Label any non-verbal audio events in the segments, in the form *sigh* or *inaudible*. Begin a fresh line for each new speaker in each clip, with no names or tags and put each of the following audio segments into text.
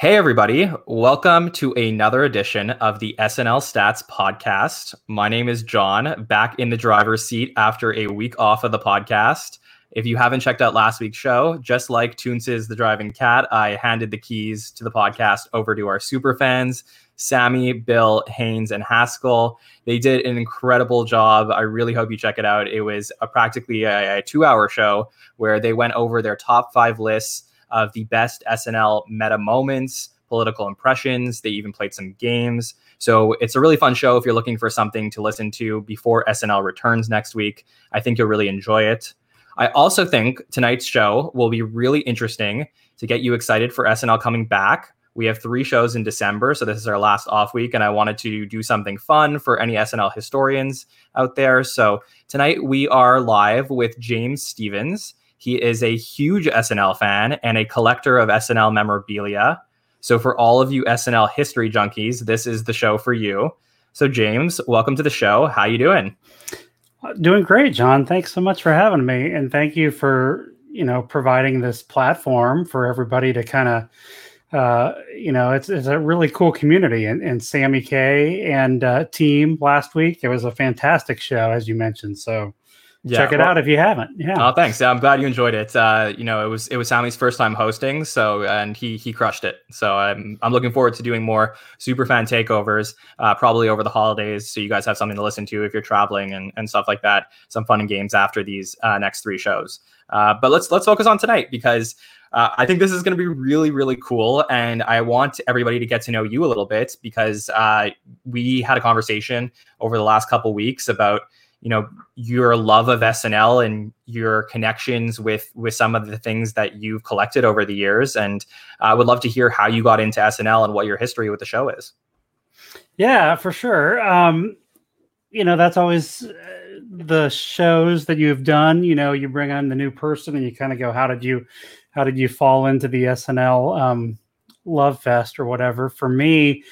Hey, everybody. Welcome to another edition of the SNL Stats podcast. My name is John, back in the driver's seat after a week off of the podcast. If you haven't checked out last week's show, just like Toonces the Driving Cat, I handed the keys to the podcast over to our super fans, Sammy, Bill, Haynes, and Haskell. They did an incredible job. I really hope you check it out. It was a, practically uh, uh, a, a two hour show where they went over their top five lists of the best SNL meta moments, political impressions. They even played some games. So it's a really fun show if you're looking for something to listen to before SNL returns next week. I think you'll really enjoy it. I also think tonight's show will be really interesting to get you excited for SNL coming back. We have three shows in December, so this is our last off week, and I wanted to do something fun for any SNL historians out there. So tonight we are live with James Stephens. He is a huge SNL fan and a collector of SNL memorabilia. So for all of you SNL history junkies, this is the show for you. So James, welcome to the show. How you doing?
Doing great, John. Thanks so much for having me, and thank you for you know providing this platform for everybody to kind of uh, you know, it's, it's a really cool community. And, and Sammy Kay and uh, team last week, it was a fantastic show, as you mentioned. So yeah, check it well, out if you haven't. Yeah.
Oh, thanks. Yeah, I'm glad you enjoyed it. Uh, you know, it was it was Sammy's first time hosting, so and he he crushed it. So I'm I'm looking forward to doing more super fan takeovers, uh, probably over the holidays, so you guys have something to listen to if you're traveling and, and stuff like that. Some fun and games after these uh, next three shows. Uh, but let's let's focus on tonight because uh, I think this is going to be really, really cool. And I want everybody to get to know you a little bit because uh, we had a conversation over the last couple weeks about you know your love of SNL and your connections with with some of the things that you've collected over the years. And I would love to hear how you got into SNL and what your history with the show is.
Yeah, for sure. Um, you know, that's always uh, the shows that you've done. You know, you bring on the new person and you kind of go, "How did you, how did you fall into the SNL um, love fest or whatever?" For me,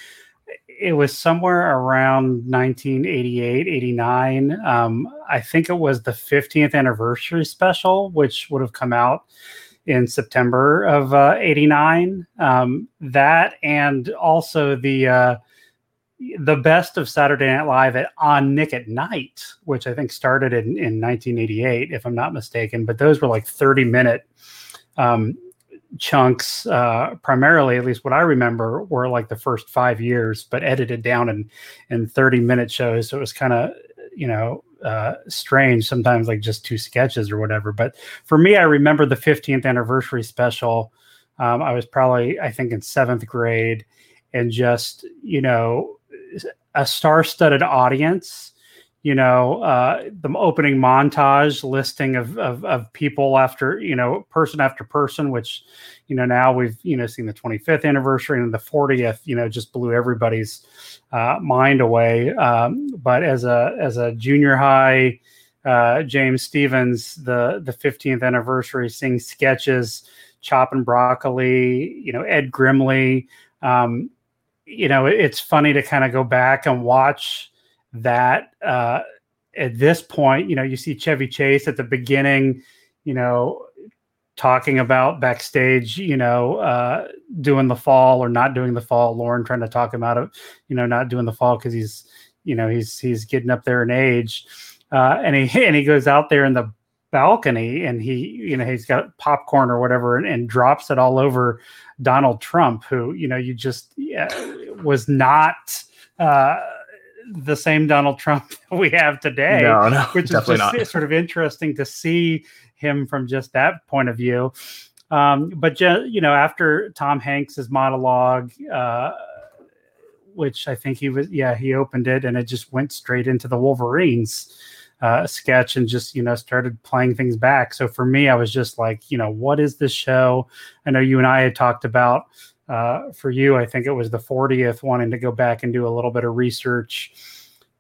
it was somewhere around 1988, 89. Um, I think it was the 15th anniversary special, which would have come out in September of uh, 89. Um, that and also the uh, the best of Saturday Night Live at on Nick at Night, which I think started in, in 1988, if I'm not mistaken. But those were like 30 minute um, chunks uh, primarily at least what i remember were like the first five years but edited down in in 30 minute shows. So it was kind of you know uh, strange sometimes like just two sketches or whatever. But for me i remember the 15th anniversary special. Um, i was probably i think in seventh grade and just you know a star-studded audience you know, uh, the opening montage listing of, of, of people after, you know, person after person, which, you know, now we've, you know, seen the 25th anniversary and the 40th, you know, just blew everybody's uh, mind away. Um, but as a, as a junior high, uh, James Stephens, the, the 15th anniversary, seeing sketches, chopping broccoli, you know, Ed Grimley, um, you know, it, it's funny to kind of go back and watch, that uh, at this point, you know, you see Chevy Chase at the beginning, you know, talking about backstage, you know, uh, doing the fall or not doing the fall. Lorne trying to talk him out of, you know, not doing the fall because he's, you know, he's he's getting up there in age, uh, and he *laughs* and he goes out there in the balcony and he, you know, he's got popcorn or whatever and, and drops it all over Donald Trump, who, you know, you just yeah, was not. Uh, the same Donald Trump *laughs* we have today.
No, no,
which is just not. sort of interesting to see him from just that point of view. Um, but just, you know, after Tom Hanks's monologue, uh, which I think he was, yeah, he opened it and it just went straight into the Wolverines uh, sketch and just you know started playing things back. So for me, I was just like, you know, what is this show? I know you and I had talked about uh, for you, I think it was the 40th, wanting to go back and do a little bit of research.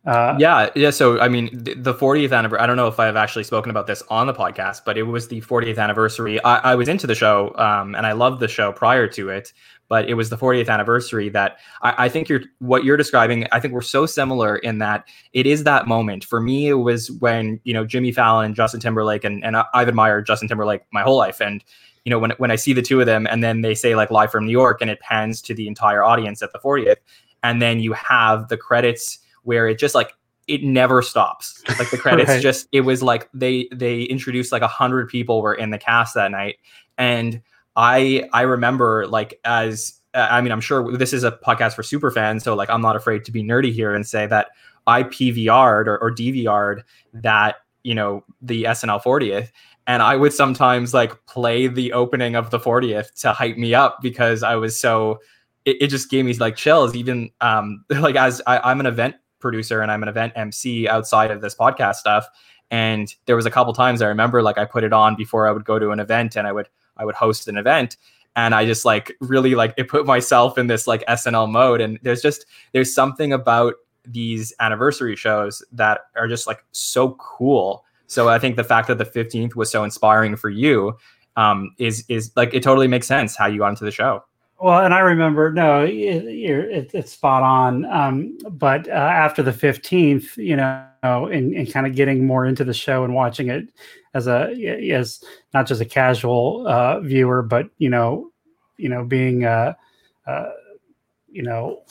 Uh, yeah, yeah. So, I mean, the, the 40th anniversary. I don't know if I've actually spoken about this on the podcast, but it was the 40th anniversary. I, I was into the show, um, and I loved the show prior to it. But it was the 40th anniversary that I, I think you're what you're describing. I think we're so similar in that it is that moment. For me, it was when you know Jimmy Fallon, Justin Timberlake, and and I've admired Justin Timberlake my whole life, and you know when when I see the two of them and then they say like live from New York and it pans to the entire audience at the 40th and then you have the credits where it just like it never stops. Like the *laughs* credits right. just it was like they they introduced like a hundred people were in the cast that night. And i i remember like as i mean i'm sure this is a podcast for super fans so like i'm not afraid to be nerdy here and say that i pvr'd or, or dvr'd that you know the snl 40th and i would sometimes like play the opening of the 40th to hype me up because i was so it, it just gave me like chills even um *laughs* like as I, i'm an event producer and I'm an event MC outside of this podcast stuff. And there was a couple times I remember like I put it on before I would go to an event and I would I would host an event and I just like really like it put myself in this like SNL mode. And there's just there's something about these anniversary shows that are just like so cool. So I think the fact that the 15th was so inspiring for you um, is is like it totally makes sense how you got into the show.
Well, and I remember, no, it, it, it's spot on. Um, but uh, after the 15th, you know, and, and kind of getting more into the show and watching it as a, as not just a casual uh, viewer, but, you know, you know, being, uh, uh, you know,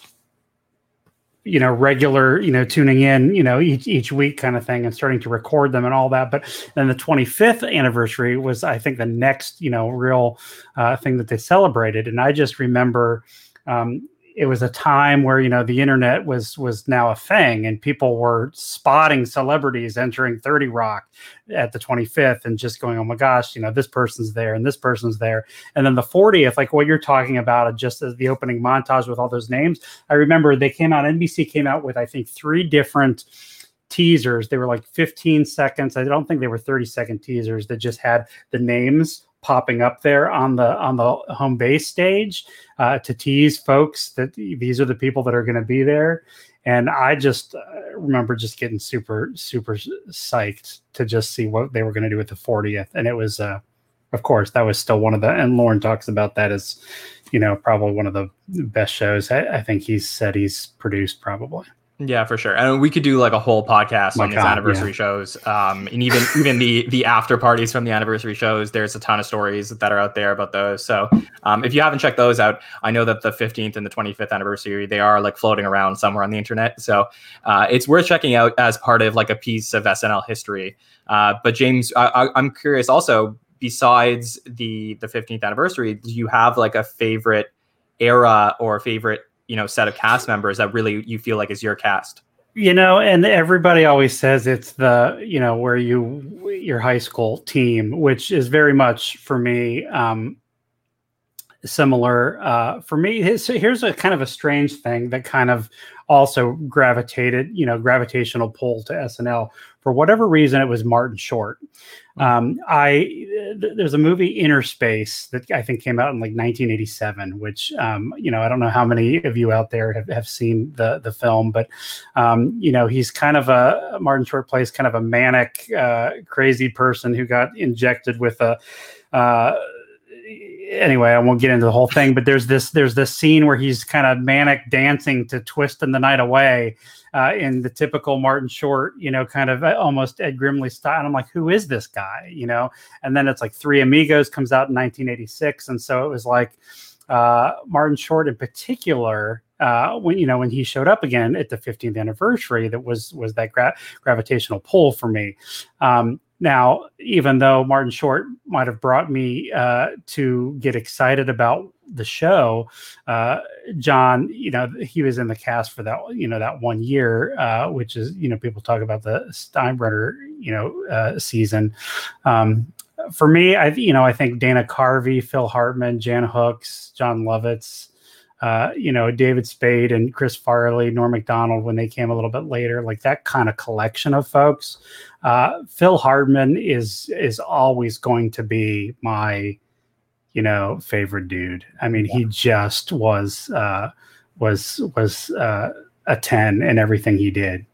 you know regular you know tuning in you know each each week kind of thing and starting to record them and all that. But then the 25th anniversary was i think the next you know real uh, thing that they celebrated. And i just remember um, it was a time where you know the internet was was now a thing and people were spotting celebrities entering 30 rock at the 25th and just going oh my gosh you know this person's there and this person's there. And then the 40th like what you're talking about uh, just as the opening montage with all those names i remember they came out nbc came out with i think three different teasers. They were like 15 seconds. I don't think they were 30 second teasers. That just had the names popping up there on the on the home base stage uh, to tease folks that these are the people that are going to be there. And I just uh, remember just getting super super psyched to just see what they were going to do with the 40th, and it was. Uh, of course, that was still one of the, and Lorne talks about that as, you know, probably one of the best shows I, I think he's said he's produced, probably.
Yeah, for sure. And we could do like a whole podcast My on God, these anniversary yeah. shows. Um, and even even the the after parties from the anniversary shows, there's a ton of stories that are out there about those. So um, if you haven't checked those out, I know that the 15th and the 25th anniversary, they are like floating around somewhere on the internet. So uh, it's worth checking out as part of like a piece of SNL history. Uh, but James, I, I'm curious also, besides the the 15th anniversary, do you have like a favorite era or favorite you know set of cast members that really you feel like is your cast?
You know and everybody always says it's the you know where you your high school team which is very much for me um similar. Uh for me so here's a kind of a strange thing that kind of also gravitated you know gravitational pull to snl for whatever reason it was martin short. Um, I th- there's a movie Innerspace that I think came out in like 1987, which um, you know I don't know how many of you out there have, have seen the the film, but um, you know he's kind of a Martin Short plays kind of a manic, uh, crazy person who got injected with a. Uh, anyway, I won't get into the whole thing, but there's this there's this scene where he's kind of manic dancing to "Twisting the Night Away" uh, in the typical Martin Short, you know, kind of uh, almost Ed Grimley style. And I'm like, who is this guy? You know, and then it's like Three Amigos comes out in 1986, and so it was like uh, Martin Short in particular. Uh, when you know when he showed up again at the 15th anniversary, that was was that gra- gravitational pull for me. Um, now, even though Martin Short might have brought me uh, to get excited about the show, uh, John, you know, he was in the cast for that, you know, that one year, uh, which is, you know, people talk about the Steinbrenner, you know, uh, season. Um, for me, I, you know, I think Dana Carvey, Phil Hartman, Jan Hooks, Jon Lovitz, uh, you know, David Spade and Chris Farley, Norm Macdonald when they came a little bit later, like that kind of collection of folks. Uh, Phil Hartman is is always going to be my, you know, favorite dude. I mean, yeah. he just was uh, was was uh, a ten in everything he did.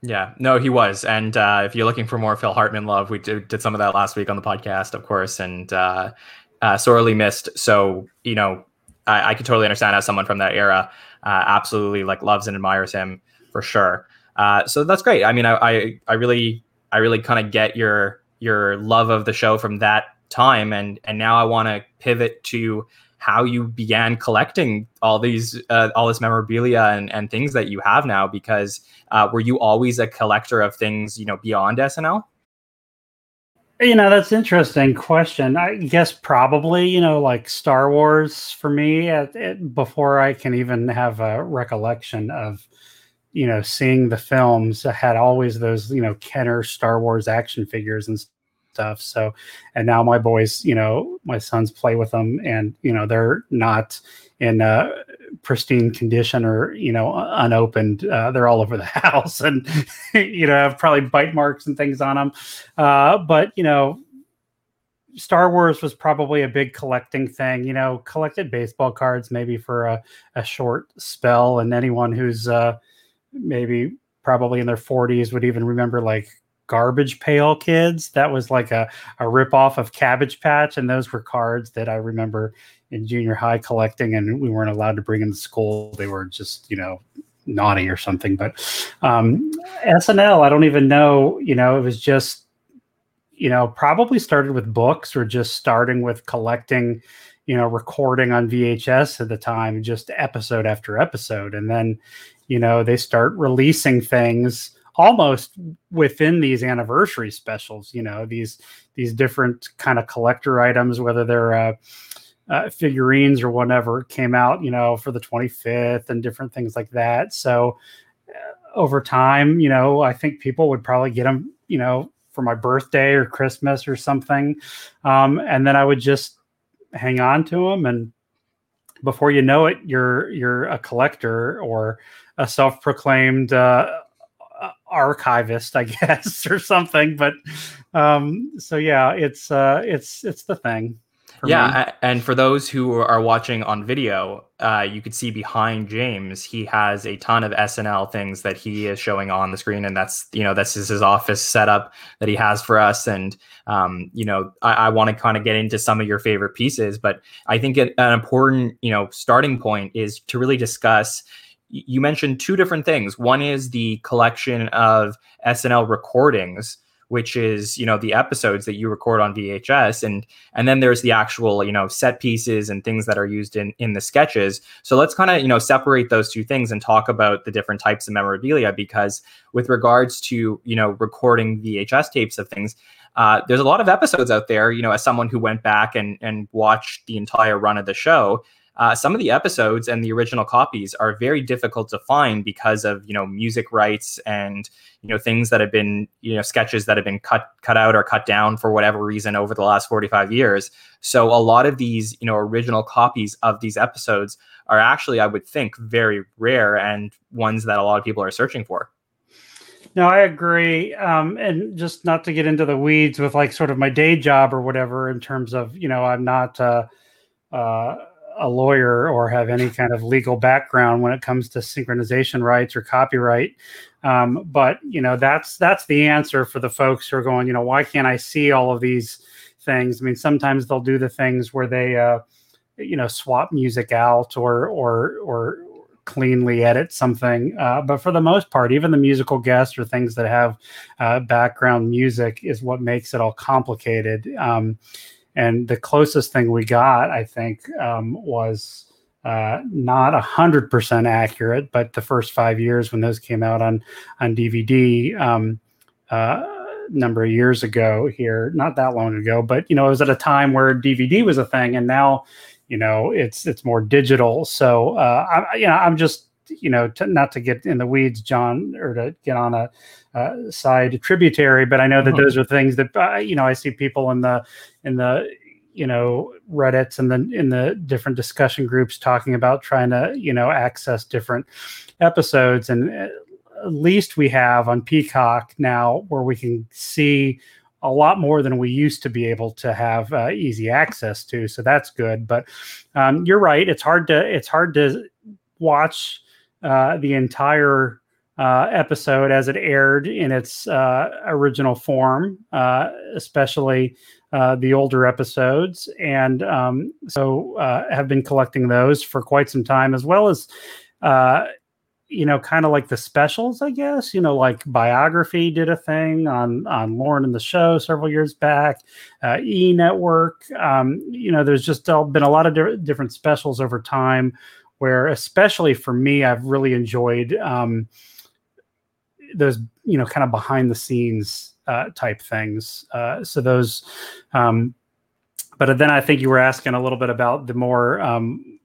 Yeah, no, he was. And uh, if you're looking for more Phil Hartman love, we did, did some of that last week on the podcast, of course, and uh, uh, sorely missed. So, you know, I, I could totally understand how someone from that era uh, absolutely like loves and admires him for sure. Uh, so that's great. I mean, I, I, I really, I really kind of get your your love of the show from that time. And and now i want to pivot to how you began collecting all these uh, all this memorabilia and, and things that you have now. Because uh, were you always a collector of things you know beyond snl
you know that's interesting question. I guess probably you know like star wars for me at, at, before i can even have a recollection of you know seeing the films had always those you know kenner star wars action figures and stuff so and now my boys you know my sons play with them and you know they're not in uh, pristine condition or you know unopened uh, they're all over the *laughs* house and you know have probably bite marks and things on them uh, but you know Star Wars was probably a big collecting thing, you know, collected baseball cards maybe for a, a short spell. And anyone who's uh, maybe probably in their 40s would even remember like garbage pail kids. That was like a, a rip off of Cabbage Patch. And those were cards that I remember in junior high collecting, and we weren't allowed to bring them to school. They were just, you know, naughty or something. But um, SNL, I don't even know, you know, it was just, you know, probably started with books or just starting with collecting, you know, recording on VHS at the time, just episode after episode. And then, you know, they start releasing things almost within these anniversary specials you know these these different kind of collector items whether they're uh, uh, figurines or whatever came out you know for the 25th and different things like that. So uh, over time you know i think people would probably get them you know for my birthday or christmas or something. Um, and then i would just hang on to them and before you know it you're you're a collector or a self-proclaimed uh, archivist, I *laughs* guess, or something. But um, so yeah, it's uh, it's it's the thing.
Yeah, me. and for those who are watching on video, uh, you could see behind James, he has a ton of SNL things that he is showing on the screen, and that's you know this is his office setup that he has for us. And um, you know, I, I want to kind of get into some of your favorite pieces, but I think it, an important you know starting point is to really discuss you mentioned two different things. One is the collection of SNL recordings, which is you know the episodes that you record on VHS, and and then there's the actual you know set pieces and things that are used in in the sketches. So let's kind of you know separate those two things and talk about the different types of memorabilia because with regards to you know recording VHS tapes of things. Uh, there's a lot of episodes out there, you know, as someone who went back and, and watched the entire run of the show, uh, some of the episodes and the original copies are very difficult to find because of you know music rights and you know things that have been you know sketches that have been cut cut out or cut down for whatever reason over the last 45 years so a lot of these you know original copies of these episodes are actually i would think very rare and ones that a lot of people are searching for
no, I agree. Um, and just not to get into the weeds with like sort of my day job or whatever, in terms of, you know, I'm not, uh, uh, a lawyer or have any kind of legal background when it comes to synchronization rights or copyright. Um, but you know, that's that's the answer for the folks who are going. You know, why can't I see all of these things? I mean, sometimes they'll do the things where they, uh, you know, swap music out or or or cleanly edit something. Uh, but for the most part, even the musical guests or things that have uh, background music is what makes it all complicated. Um, and the closest thing we got, I think, um, was uh, not a hundred percent accurate, but the first five years when those came out on on DVD, um, uh, number of years ago here, not that long ago, but you know, it was at a time where DVD was a thing, and now, you know, it's it's more digital. So, uh, I, you know, I'm just you know, to, not to get in the weeds, John, or to get on a uh, side tributary, but I know that uh-huh. those are things that uh, you know I see people in the in the you know reddits and then in the different discussion groups talking about trying to you know access different episodes. And uh, at least we have on peacock now where we can see a lot more than we used to be able to have uh, easy access to. So that's good. But um, you're right. It's hard to it's hard to watch uh, the entire uh, episode as it aired in its uh, original form, uh, especially uh, the older episodes, and um, so uh, have been collecting those for quite some time, as well as you know, kind of like the specials, I guess. You know, like Biography did a thing on on Lorne and the show several years back. E Network, um, you know, there's just been a lot of di- different specials over time. Where, especially for me, I've really enjoyed um, those, you know, kind of behind the scenes uh, type things. Uh, so those, um, but then I think you were asking a little bit about the more um,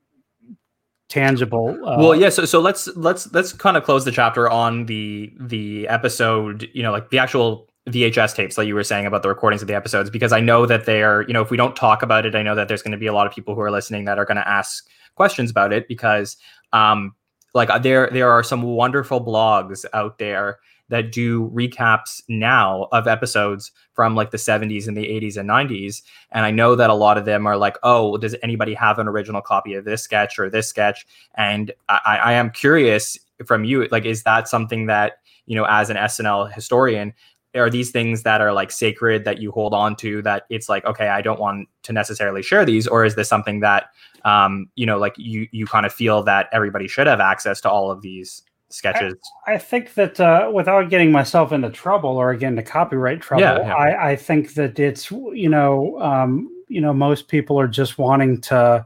tangible.
Uh, well, yeah. So so let's let's let's kind of close the chapter on the the episode. You know, like the actual VHS tapes, like you were saying about the recordings of the episodes, because I know that they are. You know, if we don't talk about it, I know that there's going to be a lot of people who are listening that are going to ask questions about it because, um, like there there are some wonderful blogs out there that do recaps now of episodes from like the 70s and the 80s and 90s. And I know that a lot of them are like, oh, does anybody have an original copy of this sketch or this sketch? And I, I am curious from you, like, is that something that, you know, as an SNL historian, are these things that are like sacred that you hold on to that it's like okay i don't want to necessarily share these or is this something that um you know like you you kind of feel that everybody should have access to all of these sketches.
I, I think that uh, without getting myself into trouble or again to copyright trouble, yeah, yeah. I, I, think that it's you know um, you know most people are just wanting to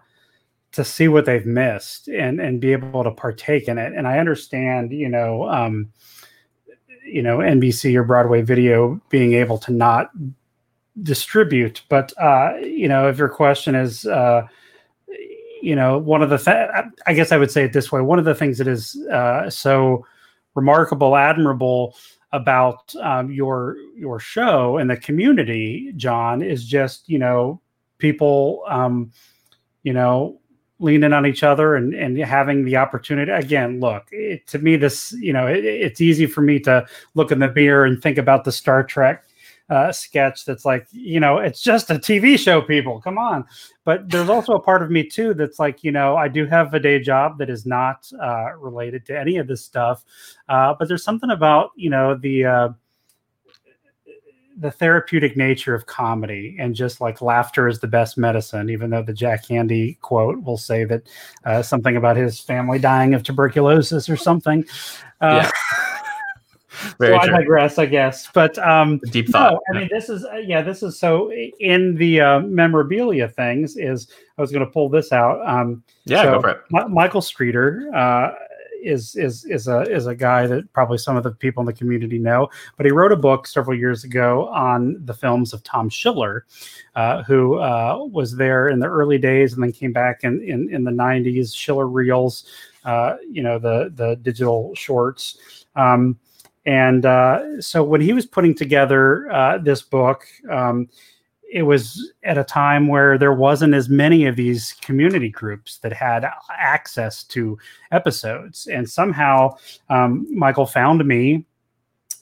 to see what they've missed and and be able to partake in it. And I understand you know um, you know NBC or Broadway Video being able to not distribute, but uh, you know if your question is. Uh, you know, one of the th- I guess I would say it this way. One of the things that is uh, so remarkable, admirable about um, your your show and the community, John, is just you know people, um, you know, leaning on each other and and having the opportunity. Again, look, it, to me, this you know, it, it's easy for me to look in the mirror and think about the Star Trek uh, sketch that's like, you know, it's just a TV show, people. Come on. But there's also a part of me too that's like, you know, I do have a day job that is not uh, related to any of this stuff. Uh, but there's something about, you know, the uh, the therapeutic nature of comedy and just like laughter is the best medicine, even though the Jack Handey quote will say that uh, something about his family dying of tuberculosis or something. Uh, yeah. *laughs* Very so true. I digress, I guess. But um,
deep thought.
No, I mean, this is uh, yeah, this is so in the uh, memorabilia things. Is I was going to pull this out. Um,
yeah, so go for it.
M- Michael Streeter uh, is is is a is a guy that probably some of the people in the community know. But he wrote a book several years ago on the films of Tom Schiller, uh, who uh, was there in the early days and then came back in in, in the '90s. Schiller reels, uh, you know, the the digital shorts. Um, and uh, so when he was putting together uh, this book, um, it was at a time where there wasn't as many of these community groups that had access to episodes. And somehow um, Michael found me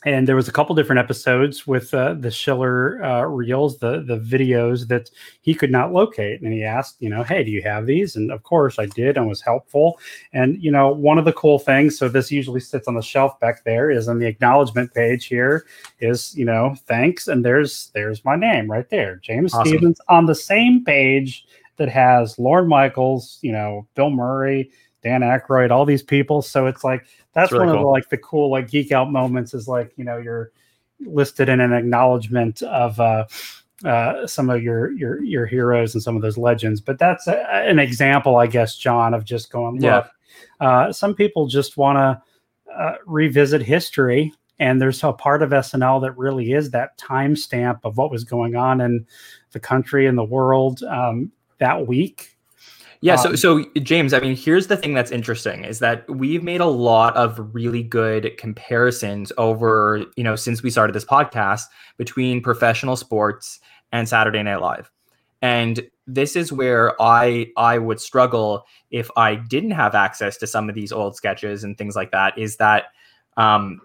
and there was a couple different episodes with uh, the Schiller uh, reels, the the videos that he could not locate, and he asked, you know, hey, do you have these? And of course, I did, and was helpful. And you know, one of the cool things, so this usually sits on the shelf back there, is on the acknowledgement page here, is you know, thanks, and there's there's my name right there, James awesome. Stephens, on the same page that has Lorne Michaels, you know, Bill Murray, Dan Aykroyd, all these people. So it's like that's really one cool. of the like the cool like geek out moments is like you know you're listed in an acknowledgement of uh, uh, some of your your your heroes and some of those legends. But that's a, an example, I guess, John, of just going. Look, yeah. Uh, some people just want to uh, revisit history, and there's a part of SNL that really is that timestamp of what was going on in the country and the world um, that week
yeah, so um, so James, I mean, here's the thing that's interesting is that we've made a lot of really good comparisons over, you know, since we started this podcast between professional sports and Saturday Night Live. And this is where I I would struggle if I didn't have access to some of these old sketches and things like that is that um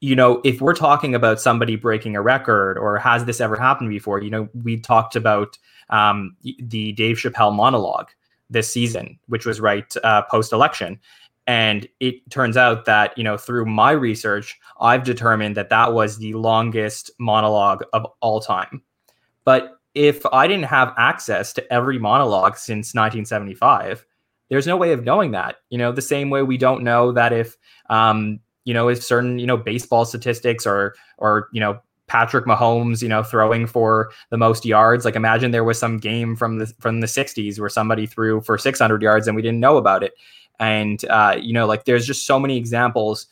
you know, if we're talking about somebody breaking a record or has this ever happened before, you know, we talked about um, the Dave Chappelle monologue this season, which was right uh, post election. And it turns out that, you know, through my research, I've determined that that was the longest monologue of all time. But if I didn't have access to every monologue since 1975, there's no way of knowing that. You know, the same way we don't know that if um, you know, if certain, you know, baseball statistics or or, you know, Patrick Mahomes, you know, throwing for the most yards. Like imagine there was some game from the from the 60s where somebody threw for 600 yards and we didn't know about it. And uh, you know, like there's just so many examples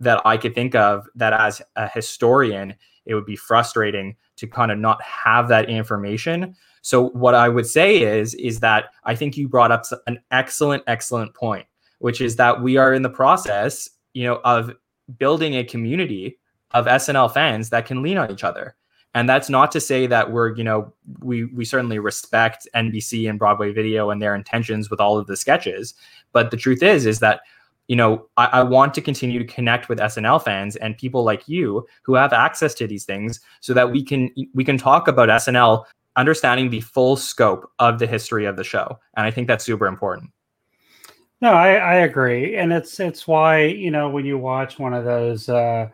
that I could think of that as a historian, it would be frustrating to kind of not have that information. So what I would say is is that I think you brought up an excellent excellent point, which is that we are in the process, you know, of building a community of SNL fans that can lean on each other. And that's not to say that we're, you know, we we certainly respect NBC and Broadway Video and their intentions with all of the sketches. But the truth is, is that you know, I, I, want to continue to connect with SNL fans and people like you who have access to these things so that we can we can talk about SNL understanding the full scope of the history of the show. And I think that's super important.
No, I, I agree. And it's it's why, you know, when you watch one of those uh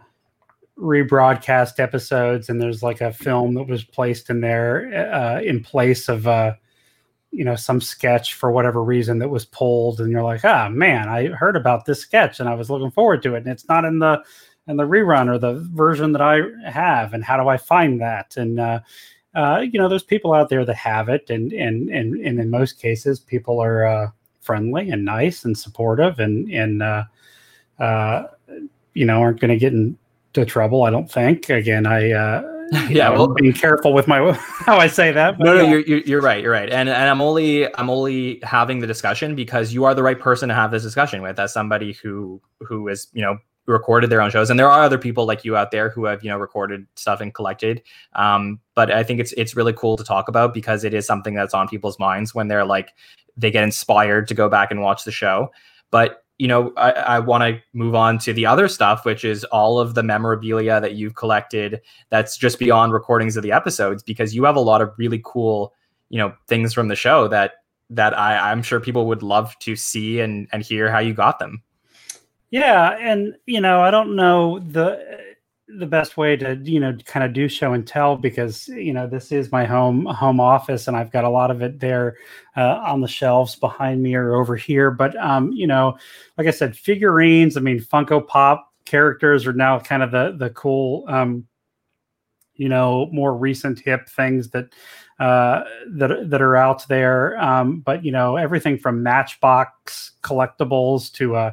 rebroadcast episodes and there's like a film that was placed in there uh, in place of uh, you know some sketch for whatever reason that was pulled and you're like ah man i heard about this sketch and i was looking forward to it and it's not in the in the rerun or the version that i have and how do i find that? And uh, uh, you know there's people out there that have it and and and, and in most cases people are uh, friendly and nice and supportive and and uh, uh, you know aren't going to get in to trouble. I don't think. Again, I uh, *laughs* yeah, well, being careful with my *laughs* how I say that.
no, no, yeah. you're, you're right. You're right. And and I'm only I'm only having the discussion because you are the right person to have this discussion with as somebody who who is you know recorded their own shows and there are other people like you out there who have you know recorded stuff and collected um, but i think it's it's really cool to talk about because it is something that's on people's minds when they're like they get inspired to go back and watch the show but you know, I, I want to move on to the other stuff, which is all of the memorabilia that you've collected that's just beyond recordings of the episodes, because you have a lot of really cool, you know, things from the show that that I, I'm sure people would love to see and and hear how you got them.
Yeah, and you know, I don't know the the best way to you know kind of do show and tell because you know this is my home home office and I've got a lot of it there uh, on the shelves behind me or over here. But um, you know, like I said, figurines. I mean, Funko Pop characters are now kind of the the cool, um, you know, more recent hip things that uh, that that are out there. Um, but you know, everything from Matchbox collectibles to uh,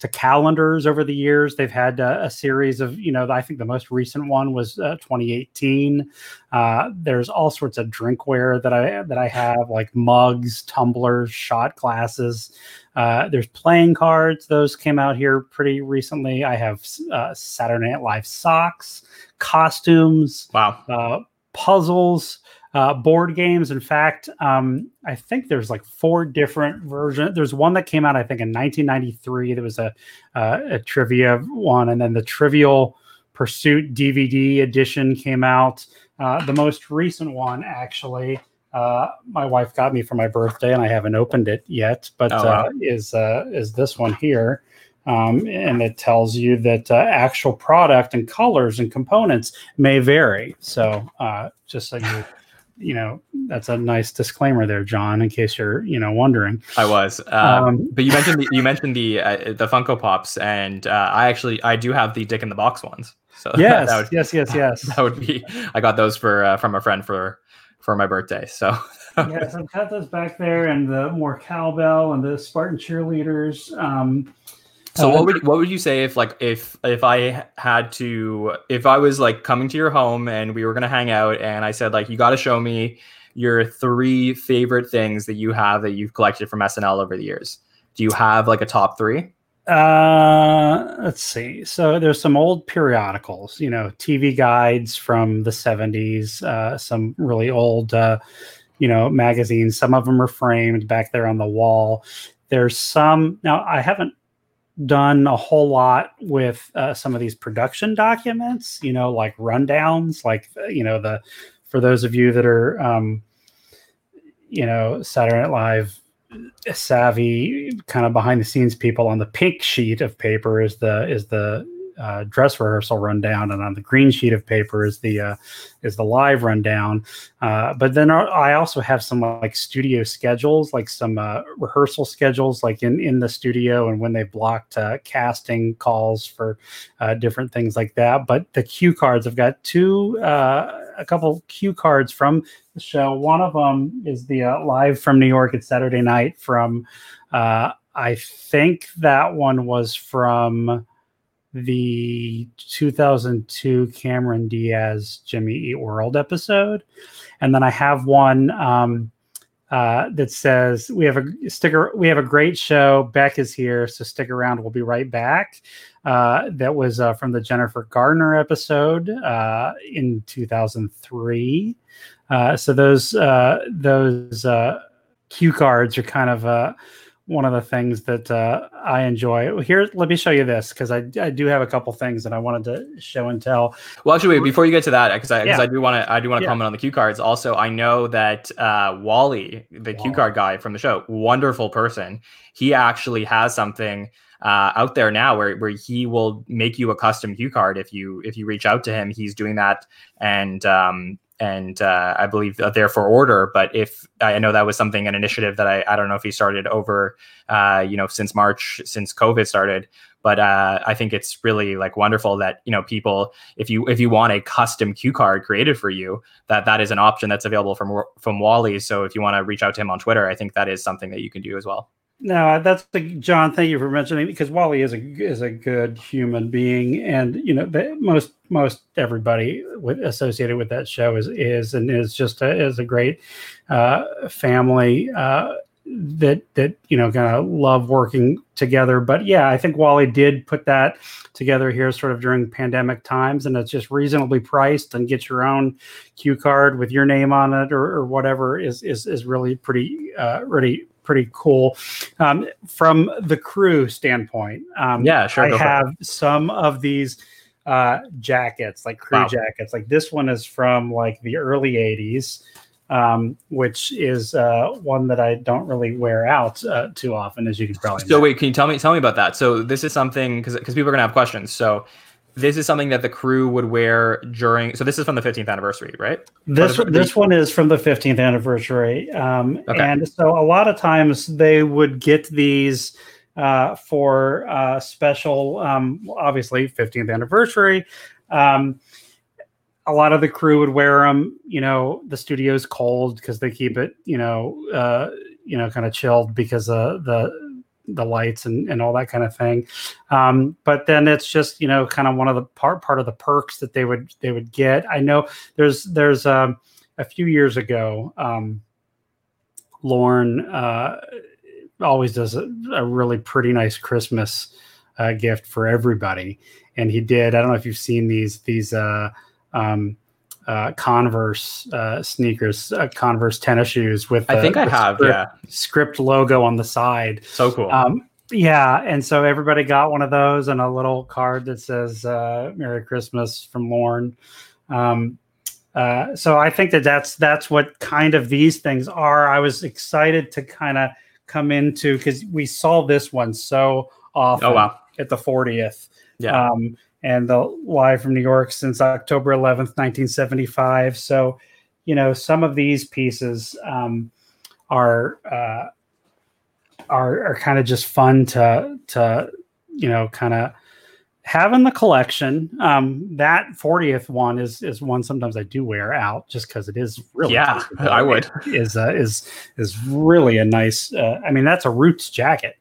to calendars over the years. They've had uh, a series of, you know, I think the most recent one was uh, 2018. Uh, there's all sorts of drinkware that I that I have, like mugs, tumblers, shot glasses. Uh, there's playing cards; those came out here pretty recently. I have uh, Saturday Night Live socks, costumes,
wow,
uh, puzzles uh, board games. In fact, um, I think there's like four different versions. There's one that came out, I think, in 1993. There was a, uh, a trivia one, and then the Trivial Pursuit DVD edition came out. Uh, the most recent one, actually, uh, my wife got me for my birthday, and I haven't opened it yet. But oh, wow. Uh, is uh, is this one here? Um, and it tells you that uh, actual product and colors and components may vary. So uh, just so you you know that's a nice disclaimer there john in case you're you know wondering.
I was um, um, but you mentioned the, you mentioned the uh, the funko pops and uh, i actually i do have the dick in the box ones.
So *laughs* yes that, would, yes yes *laughs* yes.
that would be i got those for uh, from a friend for for my birthday so. *laughs*
Yes i've got those back there and the more cowbell and the spartan cheerleaders um
so what would what would you say if like if if I had to if I was like coming to your home and we were gonna hang out and I said like you got to show me your three favorite things that you have that you've collected from SNL over the years. Do you have like a top three?
Uh, let's see. So there's some old periodicals, you know, TV guides from the 70s, uh, some really old, uh, you know, magazines. Some of them are framed back there on the wall. There's some now. I haven't done a whole lot with uh, some of these production documents, you know, like rundowns, like, uh, you know, the, for those of you that are, um, you know, Saturday Night Live savvy kind of behind the scenes people on the pink sheet of paper is the, is the, uh, dress rehearsal rundown, and on the green sheet of paper is the uh, is the live rundown. Uh, but then I also have some like studio schedules, like some uh, rehearsal schedules, like in in the studio and when they blocked uh, casting calls for uh, different things like that. But the cue cards, I've got two, a couple cue cards from the show. One of them is the live from New York It's Saturday night from. I think that one was from the 2002 Cameron Diaz Jimmy Eat World episode, and then I have one um, uh, that says we have a sticker. We have a great show. Beck is here, so stick around. We'll be right back. Uh, that was uh, from the Jennifer Gardner episode uh, in 2003. Uh, so those uh, those cue cards are kind of one of the things that uh, I enjoy. Here, let me show you this because I, I do have a couple things that I wanted to show and tell.
Well, actually, wait, before you get to that, because I, yeah. I do want to I do want to yeah. comment on the cue cards. Also, I know that uh, Wally, the wow. cue card guy from the show, wonderful person. He actually has something uh, out there now where, where he will make you a custom cue card if you if you reach out to him. He's doing that, and um, and uh, I believe there for order. But if I know that was something an initiative that I I don't know if he started over uh, you know since March since COVID started. But uh, I think it's really like wonderful that you know people if you if you want a custom cue card created for you that that is an option that's available from from Wally. So if you want to reach out to him on Twitter, I think that is something that you can do as well.
No, that's the John. Thank you for mentioning because Wally is a is a good human being, and you know the, most most everybody with, associated with that show is is and is just a, is a great uh, family uh, that that you know kind of love working together. But yeah, I think Wally did put that together here, sort of during pandemic times, and it's just reasonably priced and get your own cue card with your name on it or, or whatever is is is really pretty uh, really pretty cool. Um, from the crew standpoint, um,
yeah, sure.
I have some of these uh, jackets, like crew wow. jackets. Like this one is from like the early '80s, um, which is uh, one that I don't really wear out uh, too often, as you can probably.
So know. wait, can you tell me tell me about that? So this is something because because people are gonna have questions. So this is something that the crew would wear during. So this is from the 15th anniversary, right?
This the, this one is from the 15th anniversary, um, okay. and so a lot of times they would get these uh, for uh, special, um, obviously 15th anniversary. Um, a lot of the crew would wear them. You know, the studio's cold because they keep it, you know, uh, you know, kind of chilled because uh, the the lights and, and all that kind of thing. Um, but then it's just you know kind of one of the part part of the perks that they would they would get. I know there's there's um, a few years ago, um, Lorne uh, always does a, a, really pretty nice Christmas uh, gift for everybody, and he did. I don't know if you've seen these these. Uh, um, uh, Converse uh, sneakers, uh, Converse tennis shoes with.
The, I think I have,
script,
yeah.
Script logo on the side.
So cool. Um,
yeah, and so everybody got one of those and a little card that says uh, "Merry Christmas" from Lorne. Um, uh, so I think that that's that's what kind of these things are. I was excited to kind of come into because we saw this one so often.
Oh wow!
At the 40th. Yeah. Um, and the live from New York since October 11th, 1975. So, you know, some of these pieces um, are uh, are are kind of just fun to to you know kind of have in the collection. Um, that 40th one is is one sometimes I do wear out just because it is really
yeah *laughs* I would
is uh, is is really a nice. Uh, I mean, that's a Roots jacket.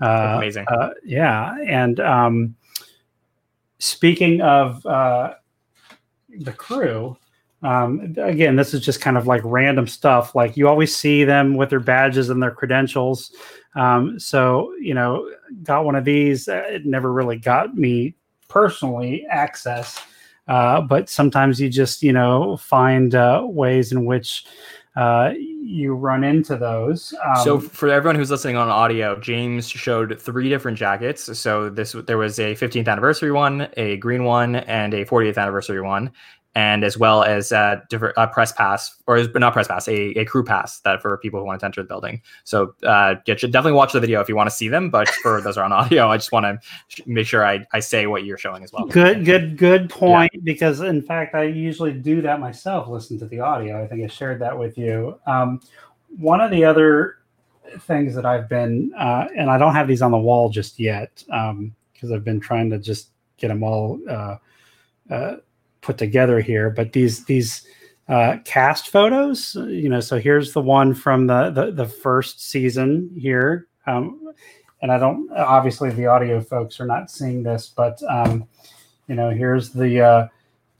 Uh, amazing.
Uh, yeah, and um, speaking of uh, the crew, um, again, this is just kind of like random stuff. Like you always see them with their badges and their credentials. Um, so you know, got one of these. Uh, it never really got me personally access, uh, but sometimes you just you know find uh, ways in which uh, you run into those.
Um, so for everyone who's listening on audio, James showed three different jackets. So this there was a 15th anniversary one, a green one, and a 40th anniversary one. And as well as uh, different uh, press pass or not press pass, a, a crew pass that for people who want to enter the building. So uh, yeah, definitely watch the video if you want to see them. But for those are on audio, I just want to sh- make sure I, I say what you're showing as well.
Good, good, good point. Yeah. Because in fact, I usually do that myself. Listen to the audio. I think I shared that with you. Um, one of the other things that I've been, uh, and I don't have these on the wall just yet because um, I've been trying to just get them all uh, uh, put together here. But these these uh, cast photos, you know, so here's the one from the the, the first season here. Um, and I don't obviously the audio folks are not seeing this, but um, you know, here's the uh,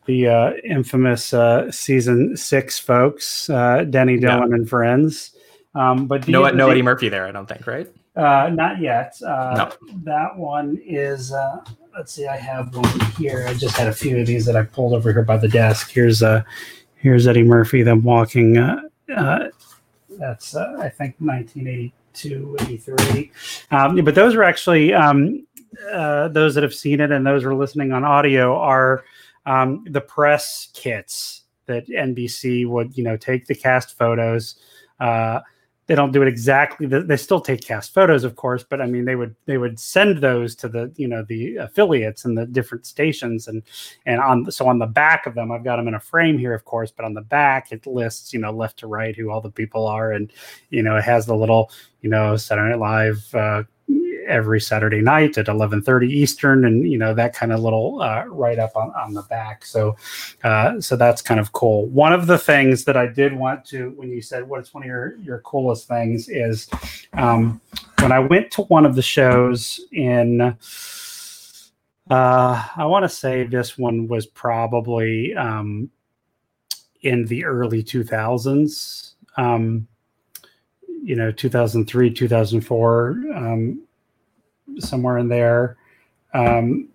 the uh, infamous uh, season six folks, uh, Denny Dillon yeah. and friends. Um, but
no, no Eddie Murphy there, I don't think, right?
Uh, not yet. Uh, no. That one is. Uh, let's see. I have one here. I just had a few of these that I pulled over here by the desk. Here's uh, here's Eddie Murphy. Them walking. Uh, uh, that's uh, I think 1982, 83. Um, but those are actually um, uh, those that have seen it and those who are listening on audio are um, the press kits that NBC would you know take the cast photos. Uh, they don't do it exactly. They still take cast photos of course but i mean they would they would send those to the you know the affiliates and the different stations and and on so on the back of them i've got them in a frame here of course but on the back it lists you know left to right who all the people are and you know it has the little you know saturday night live uh, every Saturday night at 11:30 Eastern, and you know that kind of little uh, write up on, on the back. So, uh, so that's kind of cool. One of the things that I did want to, when you said what's one of your your coolest things, is um, when I went to one of the shows in. Uh, I want to say this one was probably um, in the early 2000s. Um, you know 2003 2004 um, somewhere in there. Um,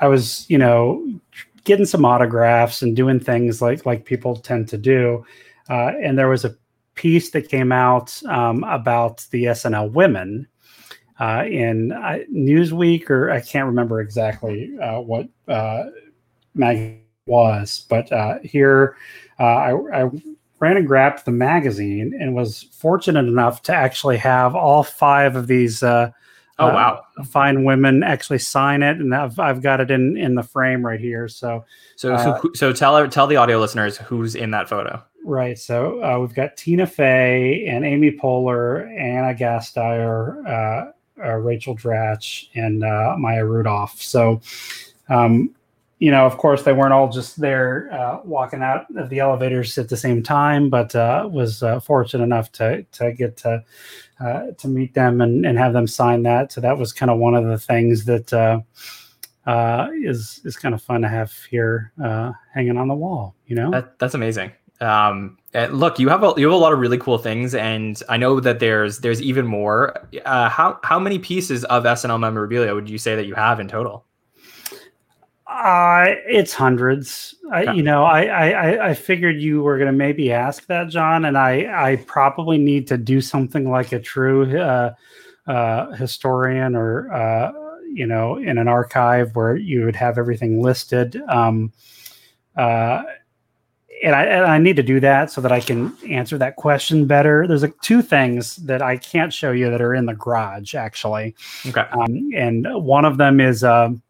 I was, you know, getting some autographs and doing things like like people tend to do. Uh, and there was a piece that came out um, about the SNL women uh, in uh, Newsweek, or I can't remember exactly uh, what uh, mag was, but uh, here I, I ran and grabbed the magazine and was fortunate enough to actually have all five of these uh,
oh wow.
uh, fine women actually sign it. And I've, I've got it in in the frame right here. So
so uh, so, so tell tell the audio listeners who's in that photo.
Right. So uh, we've got tina fey and amy poehler Ana Gasteyer uh, uh, rachel dratch and uh maya rudolph. So um, you know, of course, they weren't all just there uh, walking out of the elevators at the same time, but uh, was uh, fortunate enough to to get to uh, to meet them and, and have them sign that. So that was kind of one of the things that uh, uh, is is kind of fun to have here hanging on the wall. You know,
that, that's amazing. Um, look, you have a you have a lot of really cool things, and I know that there's there's even more. how how many pieces of SNL memorabilia would you say that you have in total?
Uh, it's hundreds. I, you know, I, I, I figured you were going to maybe ask that, John, and I, I probably need to do something like a true uh, uh, historian or, uh, you know, in an archive where you would have everything listed. Um, uh, and I, and I need to do that so that I can answer that question better. There's like two things that I can't show you that are in the garage, actually.
Okay.
Um, and one of them is. Um,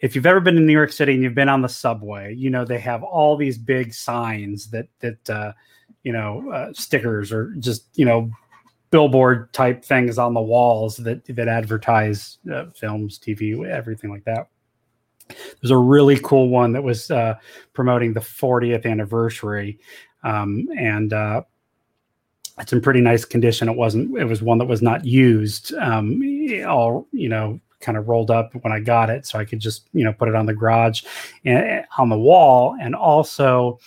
if you've ever been in New York City and you've been on the subway, you know they have all these big signs that that uh, you know uh, stickers or just you know billboard type things on the walls that that advertise uh, films, TV, everything like that. There's a really cool one that was uh, promoting the 40th anniversary, um, and uh, it's in pretty nice condition. It wasn't. It was one that was not used. Um, all you know kind of rolled up when I got it, so I could just you know put it on the garage and eh, on the wall, and also.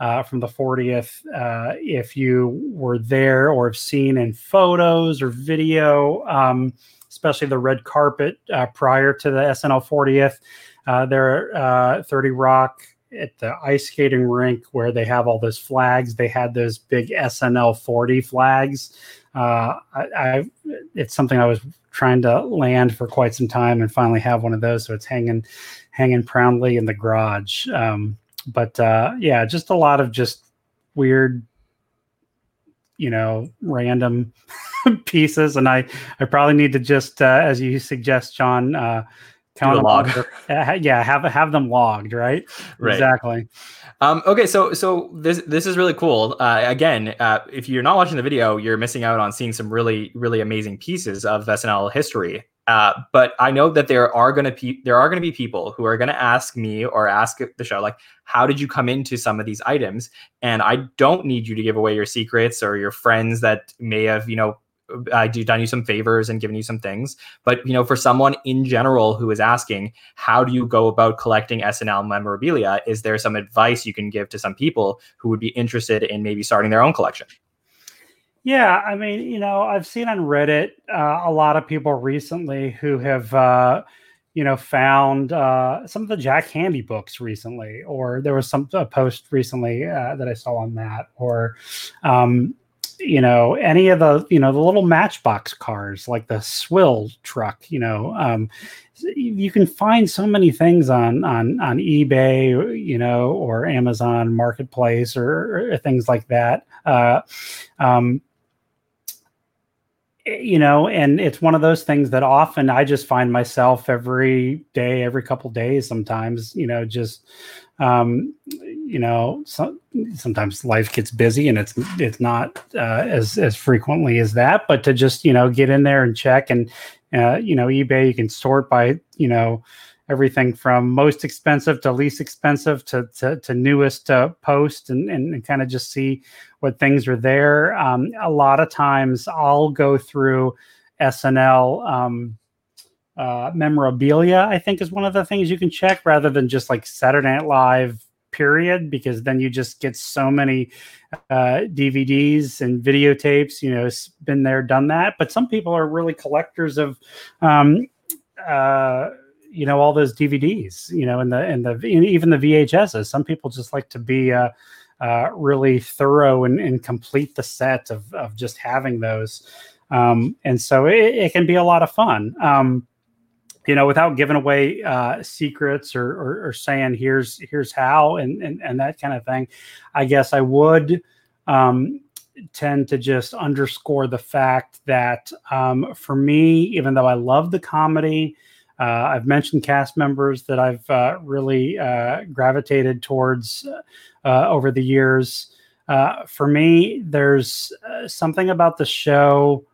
Uh, from the 40th, uh, if you were there or have seen in photos or video, um, especially the red carpet uh, prior to the SNL 40th, uh, there uh, 30 Rock at the ice skating rink where they have all those flags. They had those big SNL 40 flags. Uh, I, I, it's something I was trying to land for quite some time and finally have one of those. So it's hanging, hanging proudly in the garage. Um, but uh, yeah, just a lot of just weird, you know, random *laughs* pieces. And I, I probably need to just, uh, as you suggest, John, uh, count them log. *laughs* Yeah, have have them logged, right?
Right.
Exactly.
Um, okay, so so this this is really cool. Uh, again, uh, if you're not watching the video, you're missing out on seeing some really really amazing pieces of SNL history. Uh, but I know that there are going to pe- there are going to be people who are going to ask me or ask the show like, how did you come into some of these items? And I don't need you to give away your secrets or your friends that may have you know I do done you some favors and given you some things. But you know, for someone in general who is asking, how do you go about collecting SNL memorabilia? Is there some advice you can give to some people who would be interested in maybe starting their own collection?
Yeah, I mean, you know, I've seen on Reddit uh, a lot of people recently who have, uh, you know, found uh, some of the Jack Handey books recently, or there was some a post recently uh, that I saw on that, or um, you know any of the you know the little matchbox cars like the swill truck you know um, you can find so many things on on on ebay you know or amazon marketplace or, or things like that. Uh, um, you know and it's one of those things that often i just find myself every day every couple days sometimes you know just um, you know, so, sometimes life gets busy and it's it's not uh, as as frequently as that. But to just you know get in there and check and uh, you know eBay, you can sort by you know everything from most expensive to least expensive to to, to newest uh, post and, and, and kind of just see what things are there. Um, a lot of times I'll go through SNL. Um, uh, memorabilia, I think, is one of the things you can check rather than just like Saturday Night Live period because then you just get so many uh, DVDs and videotapes. You know, been there, done that. But some people are really collectors of, um, uh, you know, all those DVDs. You know, and the and the even the VHSs. Some people just like to be uh, uh, really thorough and, and complete the set of of just having those. Um, and so it, it, can be a lot of fun. Um, you know, without giving away uh, secrets or, or, or, saying here's here's how and, and and that kind of thing, I guess I would um, tend to just underscore the fact that um, for me, even though I love the comedy, uh, I've mentioned cast members that I've uh, really uh, gravitated towards uh, over the years. Uh, for me, there's something about the show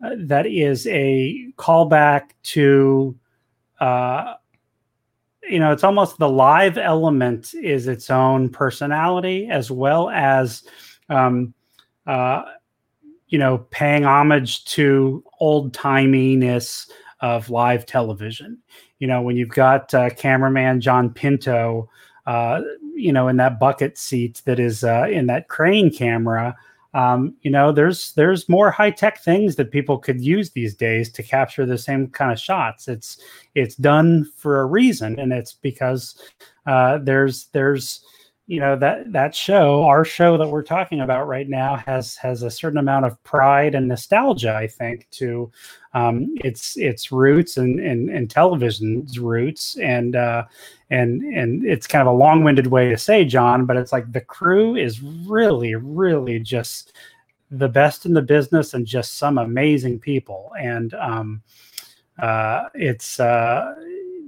that is a callback to uh, you know, it's almost the live element is its own personality as well as, um, uh, you know, paying homage to old timiness of live television. You know, when you've got uh, cameraman John Pinto, uh, you know, in that bucket seat that is uh, in that crane camera, um, you know there's there's more high tech things that people could use these days to capture the same kind of shots it's it's done for a reason and it's because uh, there's there's you know that that show our show that we're talking about right now has has a certain amount of pride and nostalgia i think to um, its its roots and and, and television's roots and uh, and and it's kind of a long-winded way to say john but it's like the crew is really really just the best in the business and just some amazing people. And um, uh, it's uh,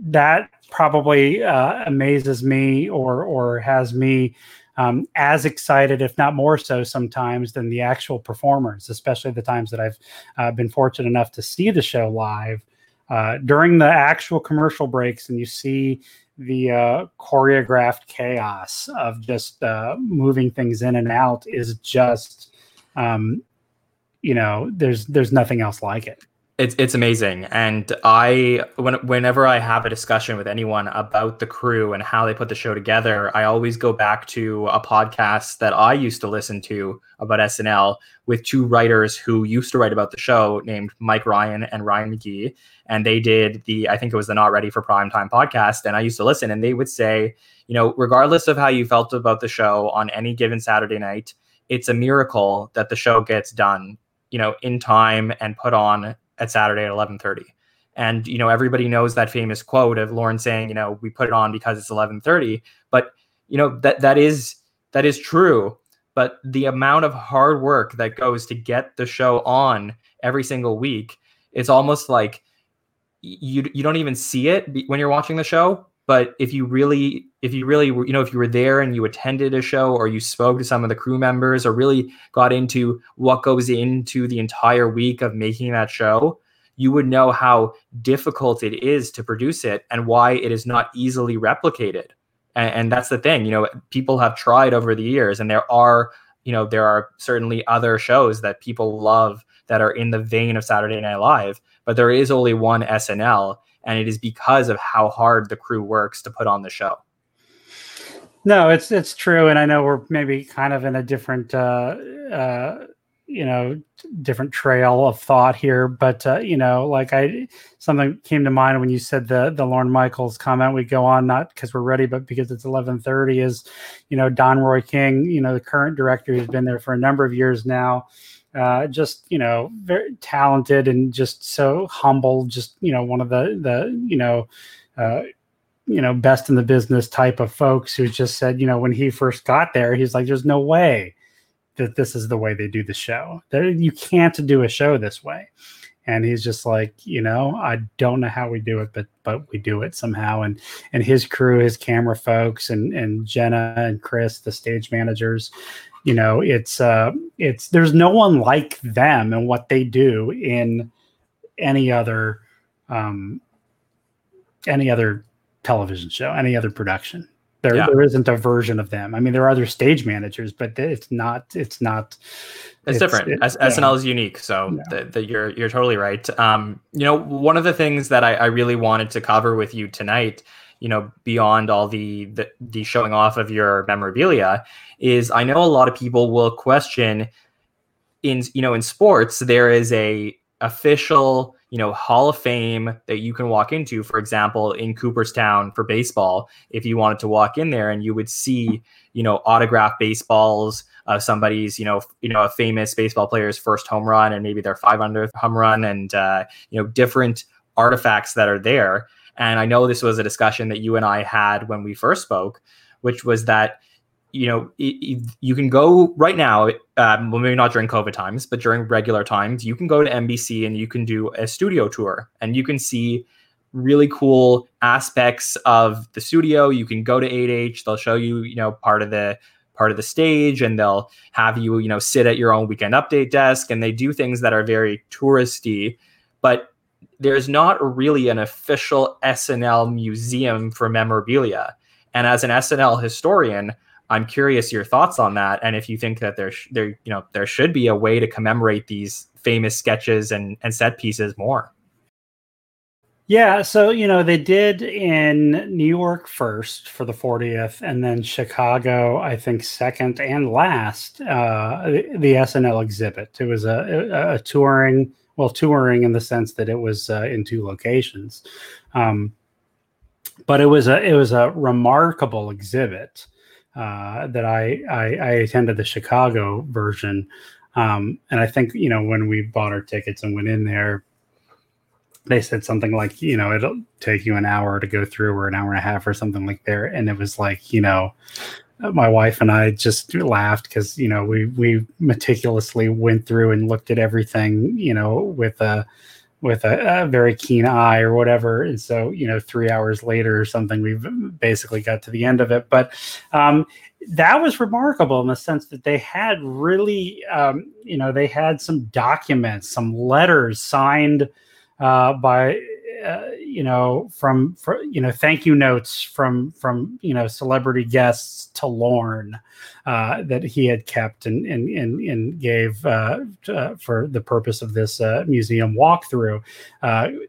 that probably uh, amazes me or or has me um, as excited, if not more so, sometimes than the actual performers, especially the times that I've uh, been fortunate enough to see the show live. Uh, during the actual commercial breaks, and you see the uh, choreographed chaos of just uh, moving things in and out is just, um, you know, there's there's nothing else like it.
It's it's amazing, and I when whenever I have a discussion with anyone about the crew and how they put the show together, I always go back to a podcast that I used to listen to about SNL with two writers who used to write about the show, named Mike Ryan and Ryan McGee, and they did the I think it was the Not Ready for Prime Time podcast, and I used to listen, and they would say, you know, regardless of how you felt about the show on any given Saturday night, it's a miracle that the show gets done you know in time and put on at Saturday at 11:30. And you know, everybody knows that famous quote of Lorne saying, you know, we put it on because it's 11:30, but you know, that that is that is true, but the amount of hard work that goes to get the show on every single week, it's almost like you you don't even see it when you're watching the show, but if you really if you really you know if you were there and you attended a show or you spoke to some of the crew members or really got into what goes into the entire week of making that show you would know how difficult it is to produce it and why it is not easily replicated. And, and that's the thing you know people have tried over the years and there are you know there are certainly other shows that people love that are in the vein of saturday night live but there is only one snl and it is because of how hard the crew works to put on the show.
No, it's it's true, and I know we're maybe kind of in a different, uh, uh, you know, different trail of thought here. But uh, you know, like I, something came to mind when you said the the Lorne Michaels comment. We go on not because we're ready, but because it's eleven thirty. Is you know Don Roy King, you know, the current director who's been there for a number of years now uh, just you know very talented and just so humble just you know one of the the you know uh, you know best in the business type of folks who just said you know when he first got there he's like there's no way that this is the way they do the show. There you can't do a show this way. And he's just like you know i don't know how we do it but but we do it somehow. And and his crew his camera folks and and jenna and chris the stage managers you know it's uh it's there's no one like them and what they do in any other um any other television show any other production there yeah. there isn't a version of them i mean there are other stage managers but it's not it's not
it's, it's different it, S- yeah. snl is unique so yeah. that you're you're totally right um you know one of the things that I, I really wanted to cover with you tonight you know beyond all the, the the showing off of your memorabilia is I know a lot of people will question in you know in sports there is a official you know hall of fame that you can walk into. For example in cooperstown for baseball if you wanted to walk in there and you would see you know autographed baseballs of somebody's you know you know a famous baseball player's first home run and maybe their 500th home run and uh, you know different artifacts that are there and I know this was a discussion that you and I had when we first spoke, which was that you know you can go right now um, well maybe not during covid times but during regular times you can go to nbc and you can do a studio tour and you can see really cool aspects of the studio. You can go to 8h they'll show you you know part of the part of the stage and they'll have you you know sit at your own weekend update desk and they do things that are very touristy but there's not really an official SNL museum for memorabilia. And as an SNL historian, I'm curious your thoughts on that, and if you think that there, sh- there, you know, there should be a way to commemorate these famous sketches and, and set pieces more.
Yeah, so you know they did in New York first for the 40th, and then Chicago, I think second and last, uh, the, the SNL exhibit. It was a, a, a touring well touring in the sense that it was uh, in two locations. Um, but it was a it was a remarkable exhibit uh, that I, I, I attended the Chicago version. Um, and I think you know when we bought our tickets and went in there they said something like you know it'll take you an hour to go through or an hour and a half or something like there. And it was like you know my wife and I just laughed because you know we we meticulously went through and looked at everything you know with a with a, a, very keen eye or whatever. And so you know three hours later or something we've basically got to the end of it. But um, that was remarkable in the sense that they had really um, you know they had some documents some letters signed uh, by uh, you know from, from you know thank you notes from from you know celebrity guests to Lorne uh, that he had kept and and and, and gave uh, uh for the purpose of this uh, museum walkthrough.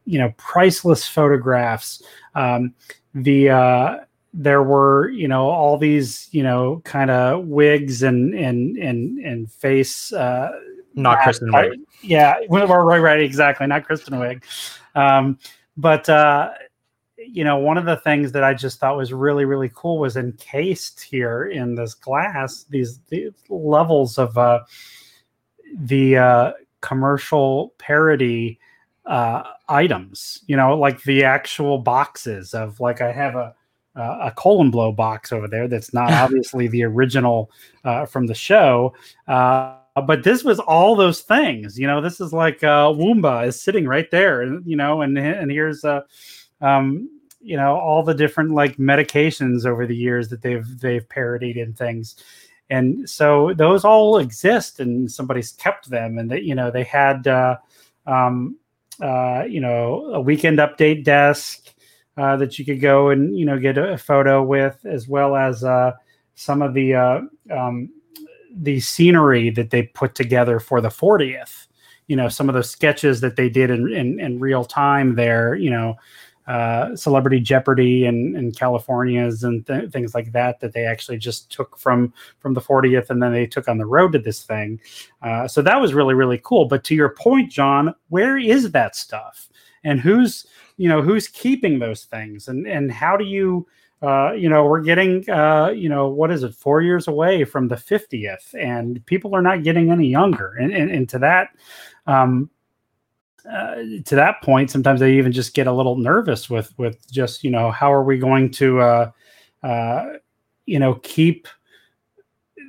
you know, priceless photographs. Um, the there were you know all these you know kind of wigs and and and and face
not Kristen Wiig.
Yeah, right, right, exactly. Not Kristen Wiig. Um, but uh, you know, one of the things that I just thought was really, really cool was encased here in this glass these, these levels of uh, the uh, commercial parody uh, items, you know, like the actual boxes of like I have a uh, a colon blow box over there that's not *laughs* obviously the original uh, from the show. Uh, but this was all those things, you know. This is like uh, Woomba is sitting right there, you know, and and here's uh, um, you know, all the different like medications over the years that they've they've parodied and things, and so those all exist, and somebody's kept them, and that you know they had, uh, um, uh, you know, a weekend update desk uh, that you could go and you know get a photo with, as well as uh, some of the uh, um, the scenery that they put together for the 40th. You know, some of those sketches that they did in, in, in real time there. You know, uh, Celebrity Jeopardy and, and Californians and th- things like that that they actually just took from from the 40th and then they took on the road to this thing. Uh, so that was really really cool. But to your point, John, where is that stuff? And who's you know who's keeping those things and and how do you uh, you know we're getting uh, you know what is it four years away from the 50th and people are not getting any younger. And, and, and to that um, uh, to that point sometimes i even just get a little nervous with with just you know how are we going to uh, uh, you know keep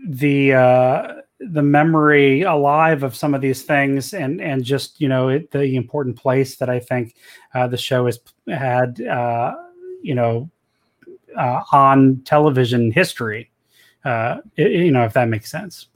the uh, the memory alive of some of these things and and just you know it, the important place that I think the show has had uh, you know uh, on television history. Uh, you know if that makes sense.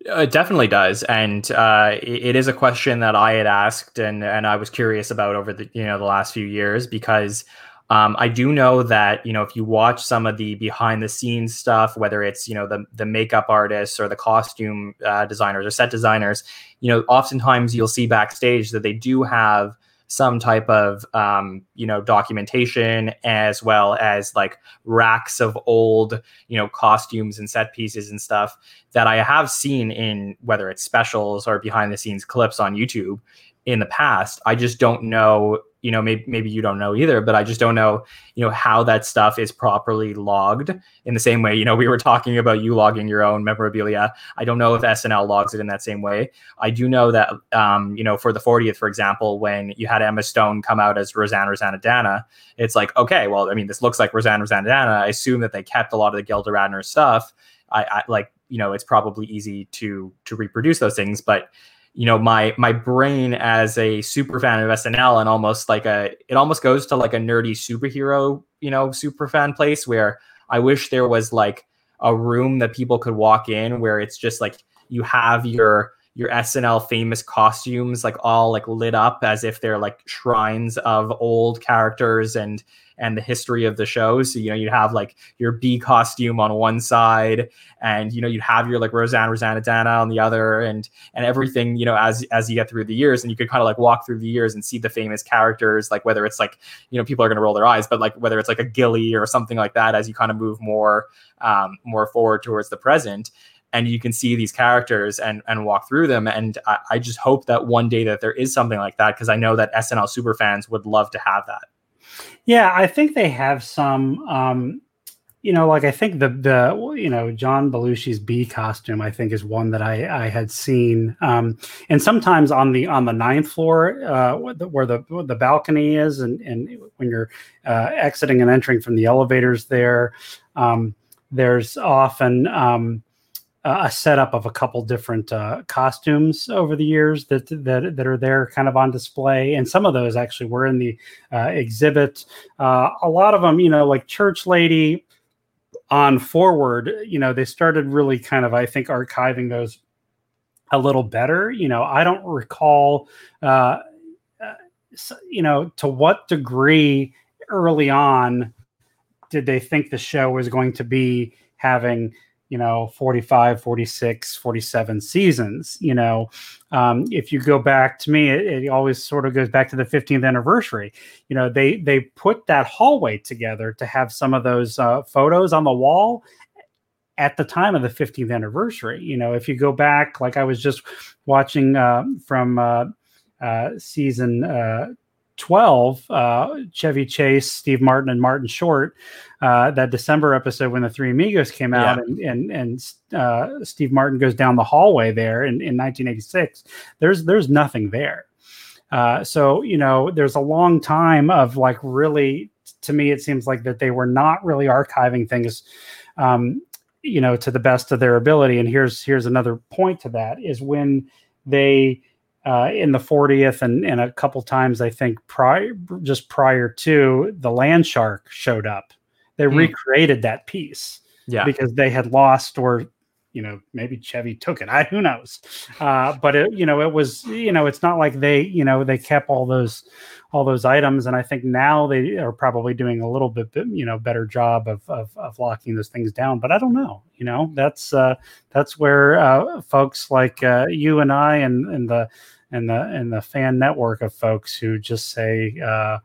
It definitely does, and uh, it is a question that I had asked and and I was curious about over the you know the last few years because um, I do know that you know if you watch some of the behind the scenes stuff, whether it's you know the the makeup artists or the costume uh, designers or set designers, you know oftentimes you'll see backstage that they do have some type of um, you know documentation as well as like racks of old you know costumes and set pieces and stuff that I have seen in whether it's specials or behind the scenes clips on YouTube in the past. I just don't know you know maybe maybe you don't know either but i just don't know you know how that stuff is properly logged in the same way you know we were talking about you logging your own memorabilia. I don't know if snl logs it in that same way. I do know that um, you know for the 40th for example when you had emma stone come out as roseanne roseannadanna it's like okay well i mean this looks like roseanne roseannadanna i assume that they kept a lot of the gilda radner stuff. I, I like you know it's probably easy to to reproduce those things but you know my my brain as a super fan of SNL and almost like a it almost goes to like a nerdy superhero you know super fan place where I wish there was like a room that people could walk in where it's just like you have your your SNL famous costumes like all like lit up as if they're like shrines of old characters and and the history of the show. So, you know, you'd have like your bee costume on one side and, you know, you'd have your like Roseanne, Roseannadanna on the other and, and everything, you know, as, as you get through the years and you could kind of like walk through the years and see the famous characters, like whether it's like, you know, people are to roll their eyes, but like whether it's like a Gilly or something like that, as you kind of move more, um, more forward towards the present and you can see these characters and and walk through them. And I, I, just hope that one day that there is something like that because I know that SNL super fans would love to have that.
Yeah, I think they have some. Um, you know, like I think the the you know John Belushi's bee costume, I think is one that I I had seen, um, and sometimes on the on the ninth floor uh, where the where the balcony is, and and when you're uh, exiting and entering from the elevators there, um, there's often um, a setup of a couple different uh, costumes over the years that that that are there, kind of on display, and some of those actually were in the uh, exhibit. Uh, a lot of them, you know, like Church Lady on forward, you know, they started really kind of, I think, archiving those a little better. You know, I don't recall, uh, uh, you know, to what degree early on did they think the show was going to be having you know 45 46 47 seasons you know um, if you go back to me it, it, always sort of goes back to the 15th anniversary. You know they they put that hallway together to have some of those uh, photos on the wall at the time of the 15th anniversary. You know if you go back like i was just watching uh, from uh, uh season uh, 12, uh, Chevy Chase, Steve Martin, and Martin Short, uh, that December episode when the Three Amigos came out, yeah. and and, and uh, Steve Martin goes down the hallway there in, in 1986. There's there's nothing there. Uh, so you know, there's a long time of like really. To me, it seems like that they were not really archiving things, um, you know, to the best of their ability. And here's here's another point to that is when they uh, in the 40th and, and a couple times I think prior just prior to the land shark showed up. They mm. recreated that piece.
Yeah.
Because they had lost or you know maybe Chevy took it. *laughs* I who knows. Uh, but it, you know it was you know it's not like they you know they kept all those all those items and I think now they are probably doing a little bit you know better job of of, of locking those things down. But I don't know. You know that's uh, that's where uh, folks like uh, you and I and and the and the and the fan network of folks who just say uh,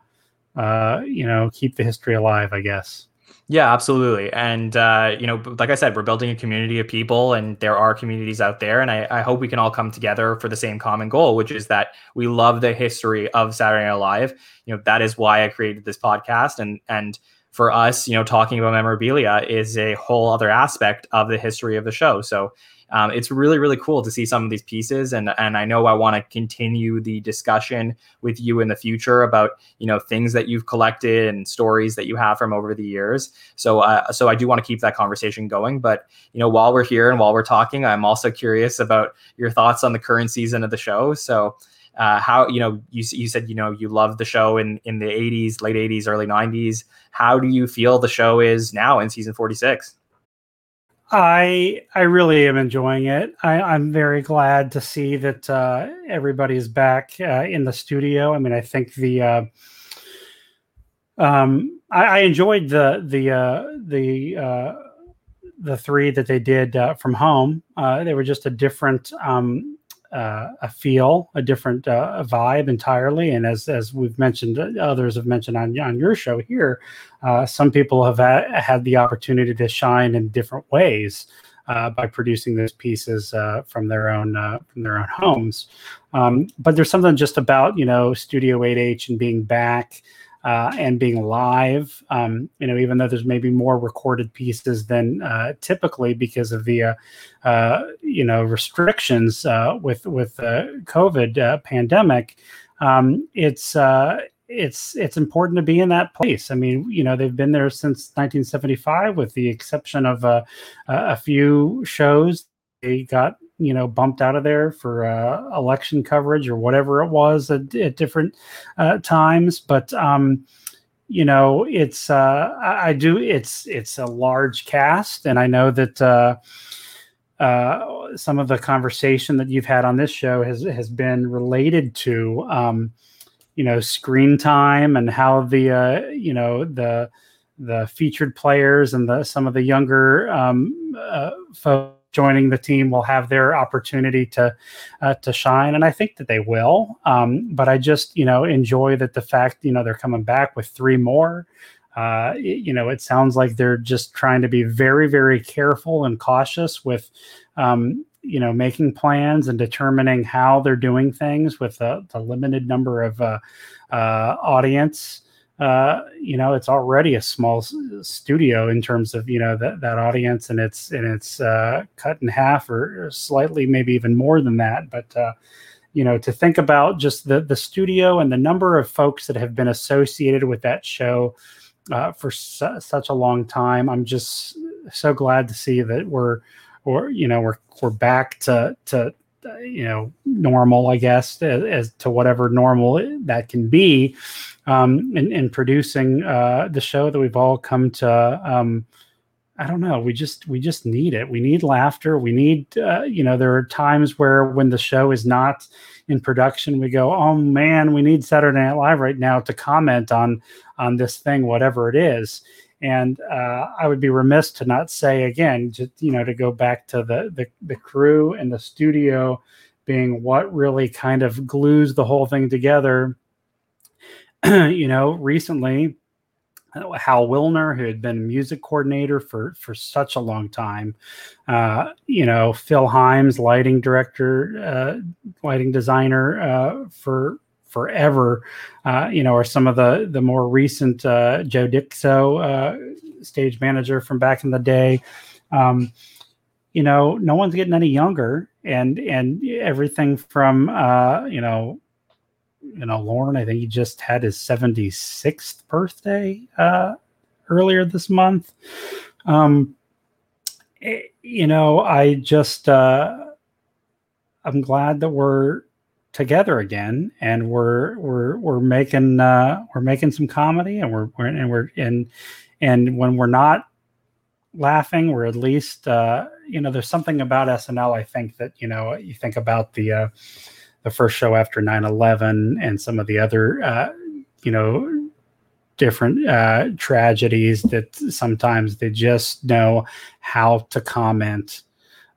uh, you know keep the history alive. I guess.
Yeah, absolutely. And, uh, you know, like I said, we're building a community of people and there are communities out there. And I, I, hope we can all come together for the same common goal, which is that we love the history of Saturday Night Live. You know, that is why I created this podcast. And, and, for us, you know, talking about memorabilia is a whole other aspect of the history of the show. So um, it's really really cool to see some of these pieces and and i know i want to continue the discussion with you in the future about you know things that you've collected and stories that you have from over the years. So uh, so i do want to keep that conversation going but you know while we're here and while we're talking i'm also curious about your thoughts on the current season of the show. So uh, how you know you, you said you know you loved the show in in the 80s late 80s early 90s how do you feel the show is now in season 46
I I really am enjoying it. I, am very glad to see that uh, everybody's back uh, in the studio. I mean, I think the uh, um, I, I, enjoyed the the uh, the uh, the three that they did uh, from home. they were just a different um, uh, a feel, a different uh, vibe entirely. And as as we've mentioned, uh, others have mentioned on on your show here, uh, some people have ha- had the opportunity to shine in different ways. Uh, by producing those pieces uh, from their own from their own homes, um, but there's something just about you know Studio 8H and being back uh, and being live. Um, you know, even though there's maybe more recorded pieces than uh, typically because of the uh, uh you know restrictions uh, with with the COVID uh, pandemic, um, it's it's it's important to be in that place. I mean, you know, they've been there since 1975, with the exception of a few shows. They got you know bumped out of there for uh, election coverage or whatever it was at, at different uh, times. But um you know it's uh I, do it's it's a large cast. And i know that uh uh some of the conversation that you've had on this show has has been related to um you know screen time and how the uh you know the the featured players and the some of the younger um folks joining the team will have their opportunity to uh, to shine, and I think that they will. Um, but I just you know enjoy that the fact you know they're coming back with three more. Uh, you know, it sounds like they're just trying to be very, very careful and cautious with, um, you know, making plans and determining how they're doing things with the, the limited number of uh, uh, audience uh, you know, it's already a small studio in terms of you know that that audience, and it's and it's uh, cut in half or, or, slightly, maybe even more than that. But uh, you know, to think about just the the studio and the number of folks that have been associated with that show uh, for su- such a long time, I'm just so glad to see that we're or you know we're we're back to to you know normal, I guess, as, as to whatever normal that can be um, in, in producing uh, the show that we've all come to. Um, I don't know. We just we just need it. We need laughter. We need uh, you know. There are times where when the show is not in production, we go, "Oh man, we need Saturday Night Live right now to comment on on this thing, whatever it is." And uh, I would be remiss to not say again, just you know, to go back to the the, the crew and the studio being what really kind of glues the whole thing together. *clears throat* You know, recently, uh, Hal Willner, who had been music coordinator for for such a long time, uh, you know, Phil Hymes, lighting director, uh, lighting designer uh, for forever, uh, you know, or some of the the more recent uh, Joe Dicso, stage manager from back in the day. Um, you know, no one's getting any younger, and and everything from you know you know, Lorne, I think he just had his 76th birthday uh, earlier this month. Um, it, eh, you know, I just, uh, I'm glad that we're together again and we're we're we're making uh we're making some comedy and we're, we're and we're and and when we're not laughing we're at least uh you know there's something about snl i think that you know you think about the uh the first show after 9-11 and some of the other uh you know different uh tragedies that sometimes they just know how to comment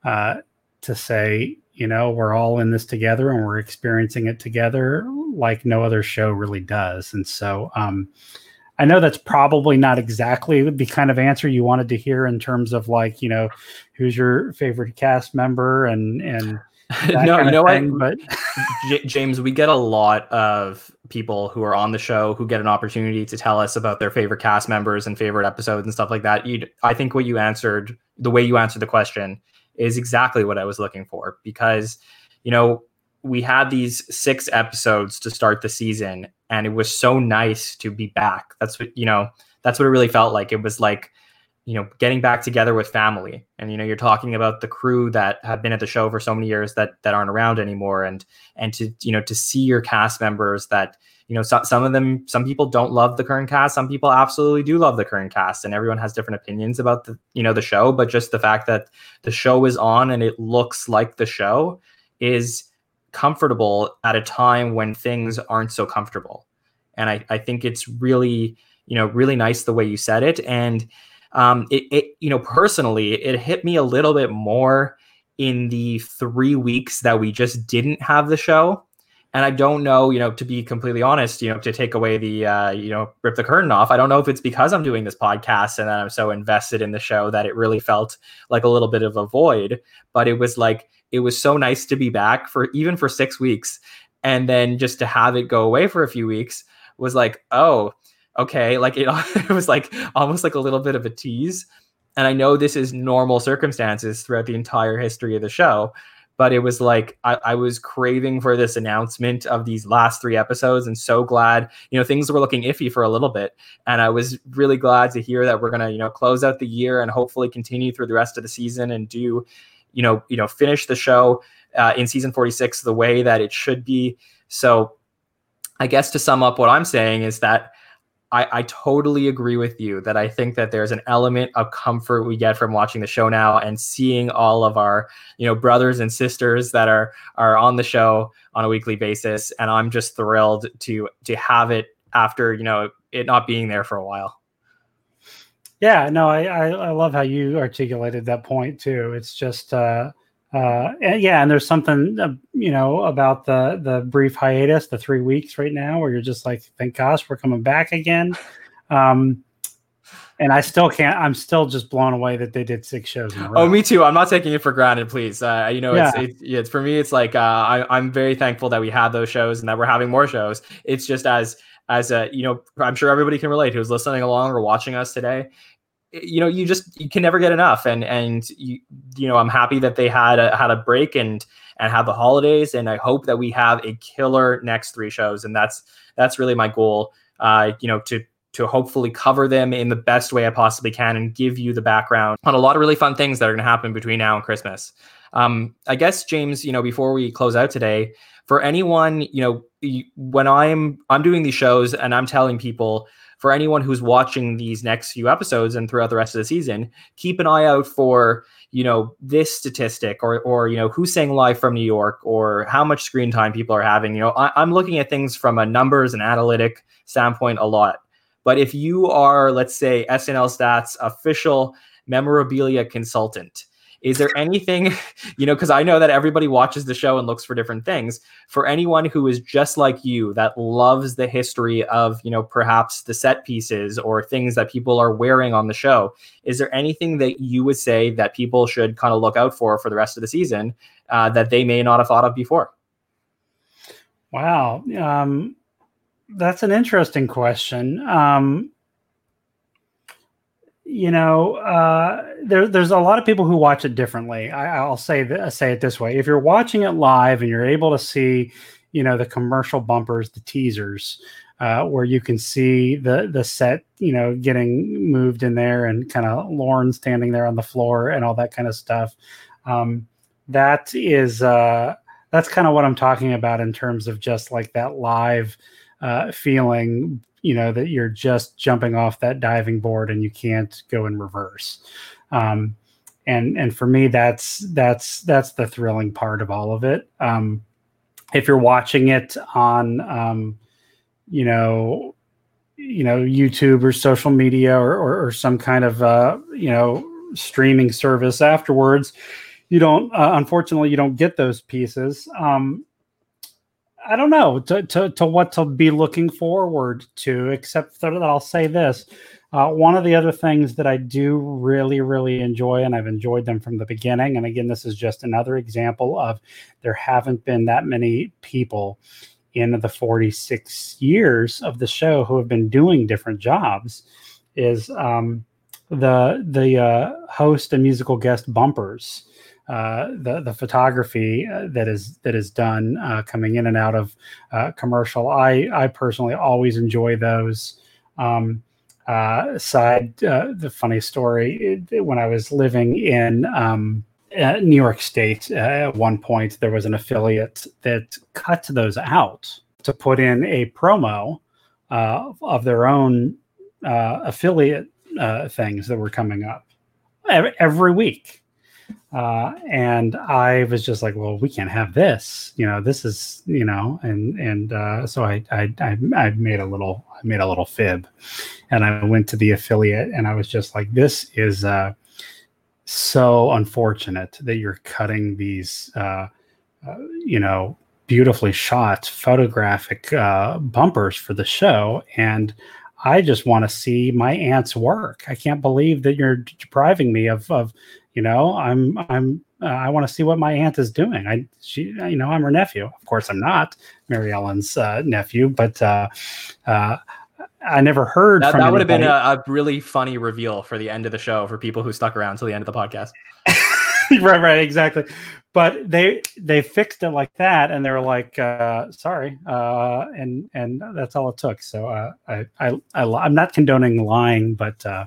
uh to say you know we're all in this together and we're experiencing it together like no other show really does. And so um i know that's probably not exactly the kind of answer you wanted to hear in terms of like you know who's your favorite cast member and and *laughs*
no you know thing, what but *laughs* J- james we get a lot of people who are on the show who get an opportunity to tell us about their favorite cast members and favorite episodes and stuff like that. You i think what you answered the way you answered the question is exactly what I was looking for because, you know, we had these six episodes to start the season and it was so nice to be back. That's what, you know, that's what it really felt like. It was like, you know, getting back together with family. And, you know, you're talking about the crew that have been at the show for so many years that that aren't around anymore. And and to, you know, to see your cast members that you know, so, some of them, some people don't love the current cast. Some people absolutely do love the current cast, and everyone has different opinions about the, you know, the show. But just the fact that the show is on and it looks like the show is comfortable at a time when things aren't so comfortable. And I, I think it's really, you know, really nice the way you said it. And um, it, it, you know, personally, it hit me a little bit more in the three weeks that we just didn't have the show and I don't know, you know, to be completely honest, you know, to take away the, uh, you know, rip the curtain off. I don't know if it's because I'm doing this podcast and I'm so invested in the show that it really felt like a little bit of a void. But it was like, it was so nice to be back for even for six weeks. And then just to have it go away for a few weeks was like, oh, okay. Like it, *laughs* it was like almost like a little bit of a tease. And I know this is normal circumstances throughout the entire history of the show but it was like I, I, was craving for this announcement of these last three episodes and so glad you know things were looking iffy for a little bit. And i was really glad to hear that we're gonna you know close out the year and hopefully continue through the rest of the season and do you know you know finish the show uh, in season 46 the way that it should be. So i guess to sum up what i'm saying is that I, I totally agree with you that I think that there's an element of comfort we get from watching the show now and seeing all of our, you know, brothers and sisters that are are on the show on a weekly basis. And I'm just thrilled to to have it after, you know, it not being there for a while.
Yeah, no, I, I, I love how you articulated that point too. It's just uh uh and yeah and there's something uh, you know about the the brief hiatus the three weeks right now where you're just like thank gosh we're coming back again. Um and i still can't i'm still just blown away that they did six shows
oh me too. I'm not taking it for granted please. Uh you know yeah. it's, it's, it's for me it's like uh I, i'm very thankful that we had those shows and that we're having more shows. It's just as as a you know i'm sure everybody can relate who's listening along or watching us today you know you just you can never get enough. And and you you know i'm happy that they had a had a break and and have the holidays. And i hope that we have a killer next three shows. And that's that's really my goal uh you know to to hopefully cover them in the best way i possibly can and give you the background on a lot of really fun things that are going to happen between now and christmas. Um i guess james you know before we close out today for anyone you know when i'm i'm doing these shows and i'm telling people for anyone who's watching these next few episodes and throughout the rest of the season, keep an eye out for you know this statistic or or you know who's saying live from New York or how much screen time people are having. You know, I, I'm looking at things from a numbers and analytic standpoint a lot. But if you are, let's say, SNL Stats official memorabilia consultant, is there anything, *laughs* you know, because I know that everybody watches the show and looks for different things. For anyone who is just like you, that loves the history of, you know, perhaps the set pieces or things that people are wearing on the show, is there anything that you would say that people should kind of look out for for the rest of the season uh, that they may not have thought of before?
Wow. Um, that's an interesting question. Um, you know, uh, there, there's a lot of people who watch it differently. I, will say th- say it this way: if you're watching it live and you're able to see you know the commercial bumpers, the teasers, uh, where you can see the the set, you know, getting moved in there and kind of Lorne standing there on the floor and all that kind of stuff. Um, that is uh, that's kind of what I'm talking about in terms of just like that live uh, feeling, you know, that you're just jumping off that diving board and you can't go in reverse. Um, and and for me, that's that's that's the thrilling part of all of it. Um, if you're watching it on, um, you know, you know, YouTube or social media or, or, or some kind of uh, you know streaming service afterwards, you don't. Uh, unfortunately, you don't get those pieces. Um, I don't know to, to, to what to be looking forward to, except that I'll say this. Uh, one of the other things that I do really, really enjoy, and I've enjoyed them from the beginning, and again, this is just another example of there haven't been that many people in the 46 years of the show who have been doing different jobs, is um, the the uh, host and musical guest bumpers. Uh, the the photography uh, that is that is done uh, coming in and out of uh, commercial. I I personally always enjoy those. Um, uh, side, the funny story when I was living in um, New York State at one point, there was an affiliate that cut those out to put in a promo of their own affiliate things that were coming up every, every week uh, and I was just like, well, we can't have this, you know, this is, you know, and, and, uh, so I, I, I, I made a little, I made a little fib and I went to the affiliate and I was just like, this is, uh, so unfortunate that you're cutting these, uh, uh you know, beautifully shot photographic, uh, bumpers for the show. And, I just want to see my aunt's work. I can't believe that you're depriving me of, of you know i'm i'm uh, i want to see what my aunt is doing. I she you know i'm her nephew. Of course i'm not mary ellen's uh, nephew but uh, uh, i never heard
that, that would have been a, a, really funny reveal for the end of the show for people who stuck around till the end of the podcast. *laughs*
Right right exactly. But they they fixed it like that and they were like uh, sorry uh, and and that's all it took. So uh, I, I i i'm not condoning lying but uh,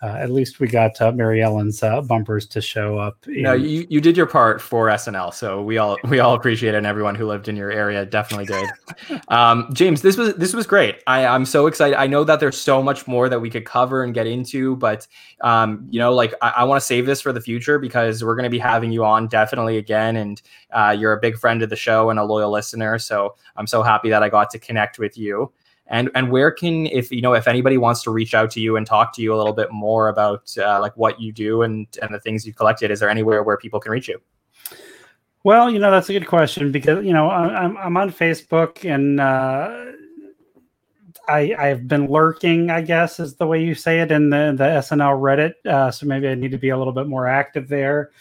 uh, at least we got uh, Mary Ellen's uh, bumpers to show up.
In... No, you, you did your part for SNL, so we all we all appreciate it, and everyone who lived in your area definitely did. *laughs* um, James, this was this was great. I, I'm so excited. I know that there's so much more that we could cover and get into, but um, you know, like I, I want to save this for the future because we're going to be having you on definitely again, and uh, you're a big friend of the show and a loyal listener. So I'm so happy that I got to connect with you and and where can if you know if anybody wants to reach out to you and talk to you a little bit more about uh, like what you do and and the things you've collected is there anywhere where people can reach you
well you know that's a good question because you know i'm, I'm on facebook and uh, I, I've been lurking, I guess, is the way you say it in the the SNL Reddit. Uh, so maybe I need to be a little bit more active there.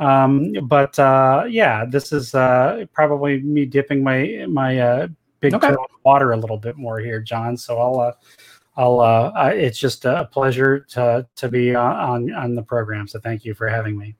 Um, but uh, yeah, this is uh, probably me dipping my my uh, big okay. water a little bit more here, John. So I'll, uh, I'll, uh, I, it's just a pleasure to to be on on the program. So thank you for having me.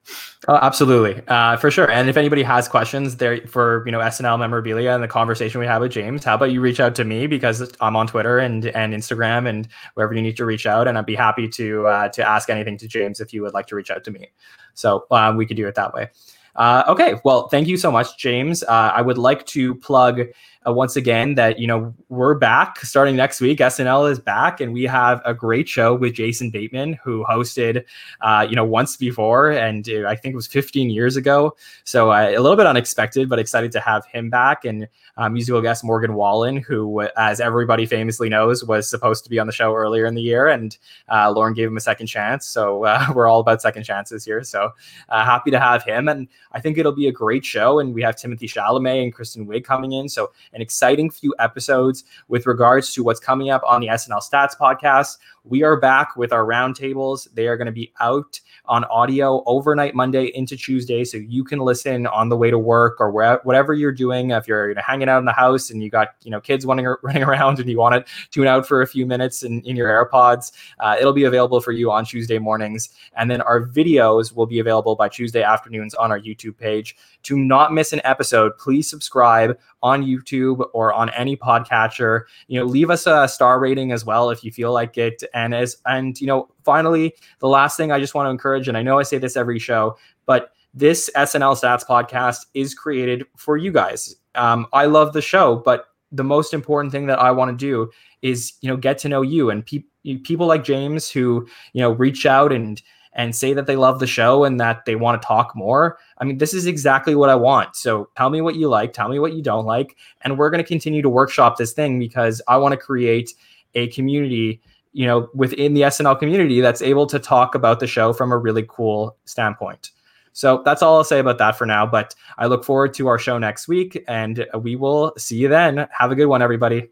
Oh, absolutely, uh, for sure. And if anybody has questions there for you know SNL memorabilia and the conversation we had with James, how about you reach out to me because I'm on Twitter and and Instagram and wherever you need to reach out, and I'd be happy to uh, to ask anything to James if you would like to reach out to me. So um, we could do it that way. Uh, okay, well, thank you so much, James. Uh, I would like to plug uh, once again that you know we're back starting next week. SNL is back, and we have a great show with Jason Bateman, who hosted uh, you know once before, and uh, I think it was 15 years ago. So uh, a little bit unexpected, but excited to have him back. And uh, musical guest Morgan Wallen, who, as everybody famously knows, was supposed to be on the show earlier in the year, and Lorne gave him a second chance. So *laughs* we're all about second chances here. So happy to have him, and I think it'll be a great show. And we have Timothée Chalamet and Kristen Wiig coming in, so an exciting few episodes with regards to what's coming up on the SNL Stats podcast. We are back with our roundtables. They are going to be out on audio overnight Monday into Tuesday, so you can listen on the way to work or where, whatever you're doing. If you're you know, hanging out in the house and you got you know kids running *laughs* running around and you want to tune out for a few minutes in, in your AirPods, uh, it'll be available for you on Tuesday mornings, and then our videos will be available by Tuesday afternoons on our YouTube page. To not miss an episode, please subscribe on YouTube or on any podcatcher. You know, leave us a star rating as well if you feel like it. And as and you know, finally, the last thing I just want to encourage, and I know I say this every show, but this SNL Stats podcast is created for you guys. Um, I love the show, but the most important thing that I want to do is you know get to know you and pe- people like James who you know reach out and and say that they love the show and that they want to talk more. I mean, this is exactly what I want. So tell me what you like, tell me what you don't like, and we're going to continue to workshop this thing because I want to create a community, you know, within the SNL community that's able to talk about the show from a really cool standpoint. So that's all I'll say about that for now. But I look forward to our show next week and we will see you then. Have a good one, everybody.